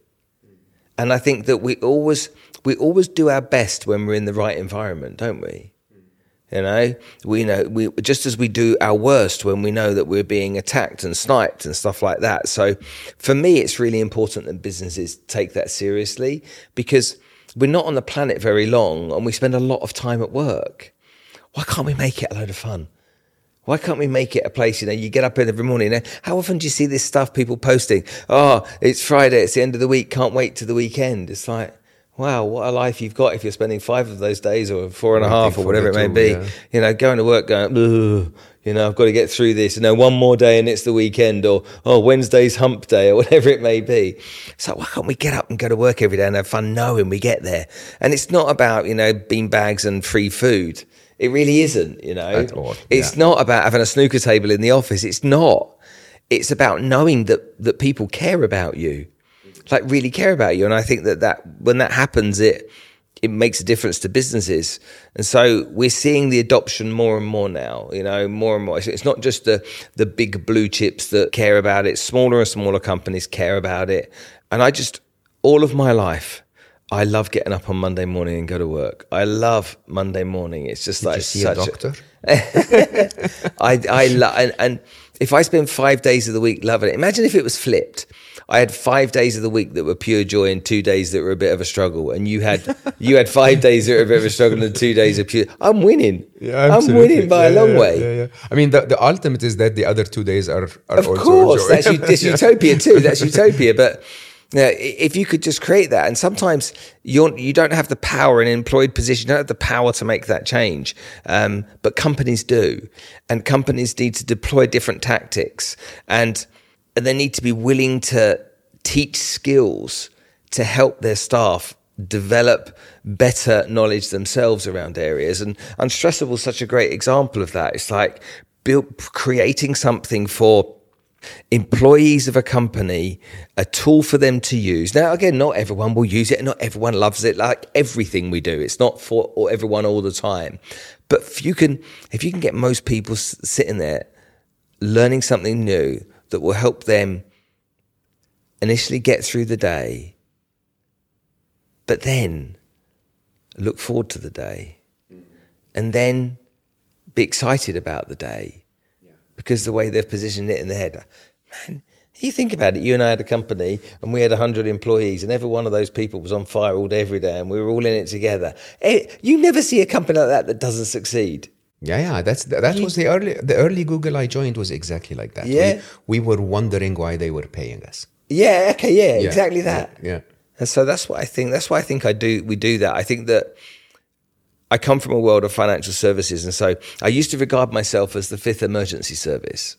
And I think that we always we always do our best when we're in the right environment, don't we? You know, we know we just as we do our worst when we know that we're being attacked and sniped and stuff like that. So, for me, it's really important that businesses take that seriously because we're not on the planet very long, and we spend a lot of time at work. Why can't we make it a load of fun? Why can't we make it a place? You know, you get up in every morning. You know, how often do you see this stuff people posting? Oh, it's Friday. It's the end of the week. Can't wait to the weekend. It's like, wow, what a life you've got if you're spending five of those days or four and a half or whatever it may be. yeah. You know, going to work, going, you know, I've got to get through this. You know, one more day and it's the weekend, or oh, Wednesday's hump day, or whatever it may be. So why can't we get up and go to work every day and have fun knowing we get there? And it's not about you know bean bags and free food. It really isn't. You know, it's yeah. not about having a snooker table in the office. It's not. It's about knowing that that people care about you, like really care about you. And I think that that when that happens, it it makes a difference to businesses. And so we're seeing the adoption more and more now. You know, more and more. It's- It's not just the the big blue chips that care about it. Smaller and smaller companies care about it. And I just all of my life. I love getting up on Monday morning and go to work. I love Monday morning. It's just Did like you see such a doctor? I, I love, and, and if I spend five days of the week loving it, imagine if it was flipped. I had five days of the week that were pure joy and two days that were a bit of a struggle. And you had you had five days that were a bit of a struggle and two days of pure. I'm winning. Yeah, I'm winning by yeah, a long yeah, way. Yeah, yeah. I mean, the, the ultimate is that the other two days are, are Of also course, that's, that's utopia too. That's utopia. But i- if you could just create that, and sometimes you're you don't have the power in an employed position, you don't have the power to make that change, um, but companies do, and companies need to deploy different tactics, and, they need to be willing to teach skills to help their staff develop better knowledge themselves around areas. And Unstressable is such a great example of that. It's like build, creating something for employees of a company, a tool for them to use. Now, again, not everyone will use it, and not everyone loves it. Like everything we do, it's not for everyone all the time. But if you can, if you can get most people sitting there learning something new that will help them initially get through the day, but then look forward to the day, and then be excited about the day because the way they've positioned it in the head. Man, you think about it. You and I had a company, and we had hundred employees, and every one of those people was on fire all day, every day, and we were all in it together. Eh, You never see a company like that that doesn't succeed. Yeah, yeah, that's that was the early the early Google I joined was exactly like that. Yeah. we, we were wondering why they were paying us. Yeah, okay, yeah, Yeah, exactly that. Yeah, yeah. And so that's what I think. That's why I think I do. We do that. I think that I come from a world of financial services, and so I used to regard myself as the fifth emergency service.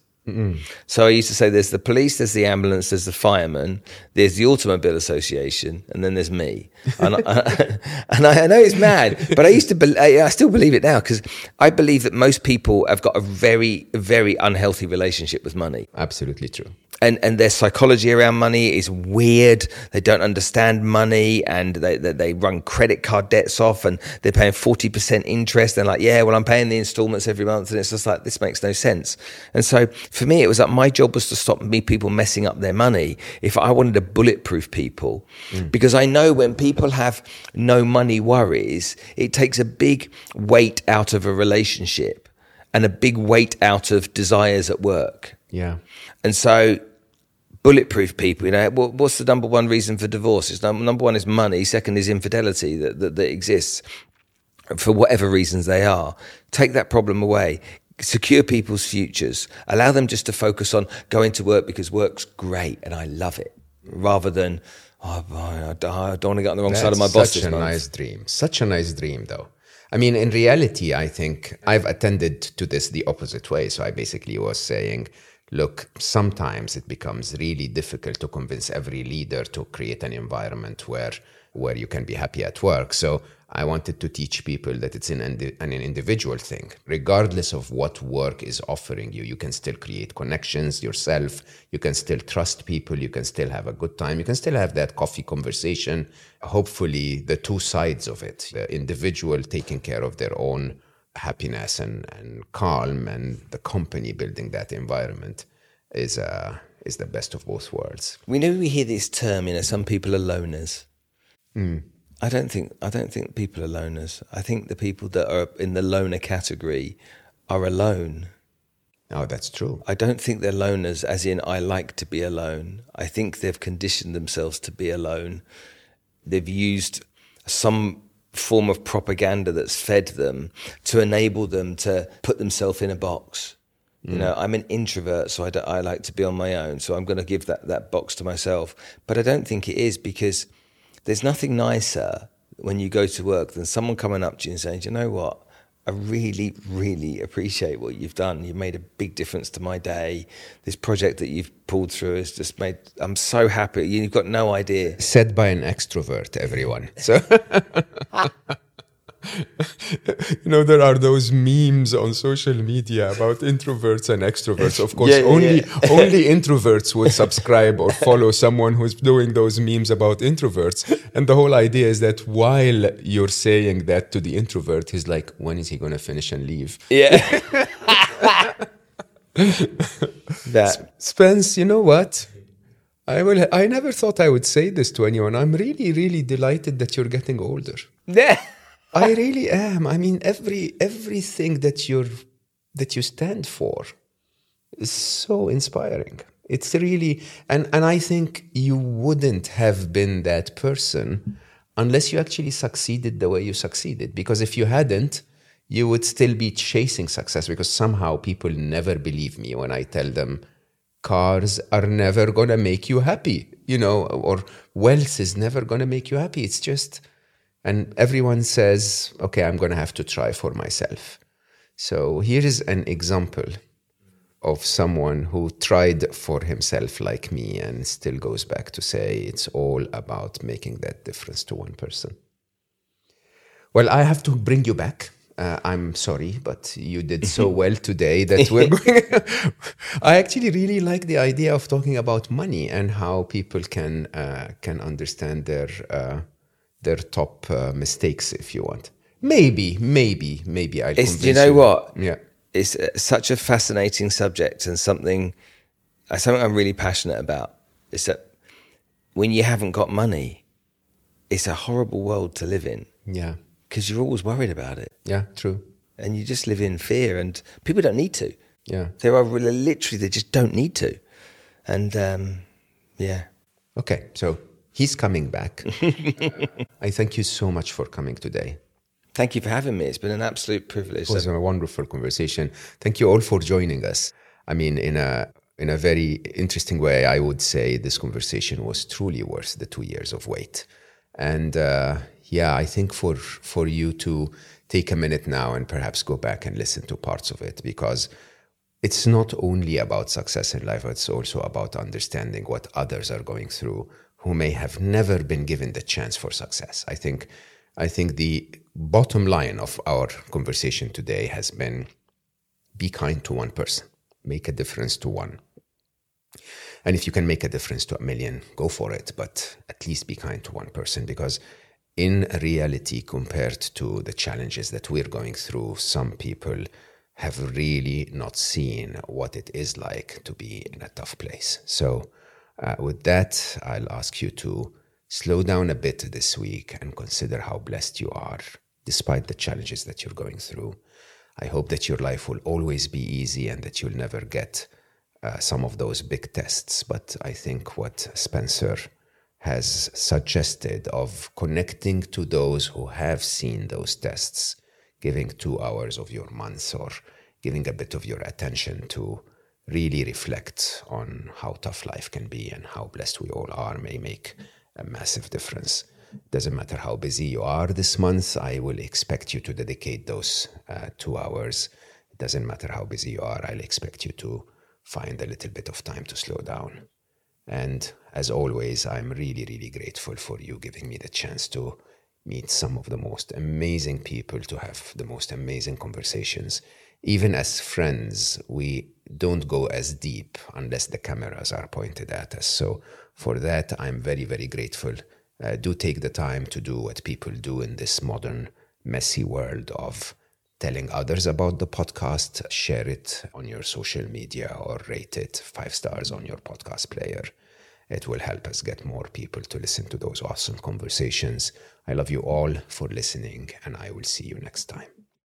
So I used to say there's the police, there's the ambulance, there's the fireman, there's the automobile association, and then there's me. And, I, and I, I know it's mad, but I used to, be, I I still believe it now because I believe that most people have got a very, very unhealthy relationship with money Absolutely true. And and their psychology around money is weird. They don't understand money, and they they, they run credit card debts off, and they're paying forty percent interest. They're like, yeah, well, I'm paying the installments every month, and it's just like this makes no sense. And so for me, it was like my job was to stop me people messing up their money. If I wanted to bulletproof people, mm. because I know when people have no money worries, it takes a big weight out of a relationship and a big weight out of desires at work. Yeah. And so, bulletproof people, you know, what, what's the number one reason for divorce? It's number, number one is money. Second is infidelity that, that, that exists for whatever reasons they are. Take that problem away. Secure people's futures. Allow them just to focus on going to work because work's great and I love it, rather than oh, boy, I don't want to get on the wrong side of my boss. Such a month. nice dream. Such a nice dream, though. I mean, in reality, I think I've attended to this the opposite way. So I basically was saying, look, sometimes it becomes really difficult to convince every leader to create an environment where where you can be happy at work. So I wanted to teach people that it's an, indi- an individual thing. Regardless of what work is offering you, you can still create connections yourself. You can still trust people. You can still have a good time. You can still have that coffee conversation. Hopefully, the two sides of it the individual taking care of their own happiness and, and calm, and the company building that environment is, uh, is the best of both worlds. We know we hear this term, you know, some people are loners. I don't think I don't think people are loners. I think the people that are in the loner category are alone. Oh, that's true. I don't think they're loners as in I like to be alone. I think they've conditioned themselves to be alone. They've used some form of propaganda that's fed them to enable them to put themselves in a box. You know, I'm an introvert, so I, don't- I like to be on my own. So I'm going to give that, that box to myself. But I don't think it is because there's nothing nicer when you go to work than someone coming up to you and saying, "Do you know what? I really, really appreciate what you've done. You've made a big difference to my day. This project that you've pulled through has just made, I'm so happy. You've got no idea. Said by an extrovert, everyone. So, you know, there are those memes on social media about introverts and extroverts. Of course, Yeah, only yeah. only introverts would subscribe or follow someone who's doing those memes about introverts. And the whole idea is that while you're saying that to the introvert, he's like, when is he going to finish and leave? Yeah. that. Spence, you know what? I will. I never thought I would say this to anyone. I'm really, really delighted that you're getting older. Yeah. I really am. I mean, every everything that you're that you stand for is so inspiring. It's really, and, and I think you wouldn't have been that person unless you actually succeeded the way you succeeded. Because if you hadn't, you would still be chasing success because somehow people never believe me when I tell them cars are never to make you happy, you know, or wealth is never to make you happy. It's just, and everyone says, okay, I'm going to have to try for myself. So here is an example of someone who tried for himself like me and still goes back to say it's all about making that difference to one person. Well, I have to bring you back. Uh, I'm sorry, but you did so well today that we're going. I actually really like the idea of talking about money and how people can uh, can understand their uh, their top uh, mistakes, if you want. Maybe, maybe, maybe I. Do you know you. what? Yeah it's such a fascinating subject and something uh, something I'm really passionate about. Is that when you haven't got money, it's a horrible world to live in. Yeah, because you're always worried about it. Yeah, true. And you just live in fear, and people don't need to. Yeah, there are literally they just don't need to, and um, yeah. Okay, so he's coming back. I thank you so much for coming today. Thank you for having me. It's been an absolute privilege. It was a wonderful conversation. Thank you all for joining us. I mean, in a in a very interesting way, I would say this conversation was truly worth the two years of wait. And uh, yeah, I think for for you to take a minute now and perhaps go back and listen to parts of it because it's not only about success in life, it's also about understanding what others are going through who may have never been given the chance for success. I think I think the bottom line of our conversation today has been be kind to one person, make a difference to one. And if you can make a difference to a million, go for it, but at least be kind to one person because in reality, compared to the challenges that we're going through, some people have really not seen what it is like to be in a tough place. So, uh, with that, I'll ask you to slow down a bit this week and consider how blessed you are despite the challenges that you're going through. I hope that your life will always be easy and that you'll never get uh, some of those big tests. But I think what Spencer has suggested of connecting to those who have seen those tests, giving two hours of your month or giving a bit of your attention to really reflect on how tough life can be and how blessed we all are may make a massive difference. Doesn't matter how busy you are this month, I will expect you to dedicate those uh, two hours. It doesn't matter how busy you are, I'll expect you to find a little bit of time to slow down. And as always, I'm really, really grateful for you giving me the chance to meet some of the most amazing people, to have the most amazing conversations. Even as friends, we don't go as deep unless the cameras are pointed at us. So for that, I'm very, very grateful. Uh, do take the time to do what people do in this modern, messy world of telling others about the podcast. Share it on your social media or rate it five stars on your podcast player. It will help us get more people to listen to those awesome conversations. I love you all for listening, and I will see you next time.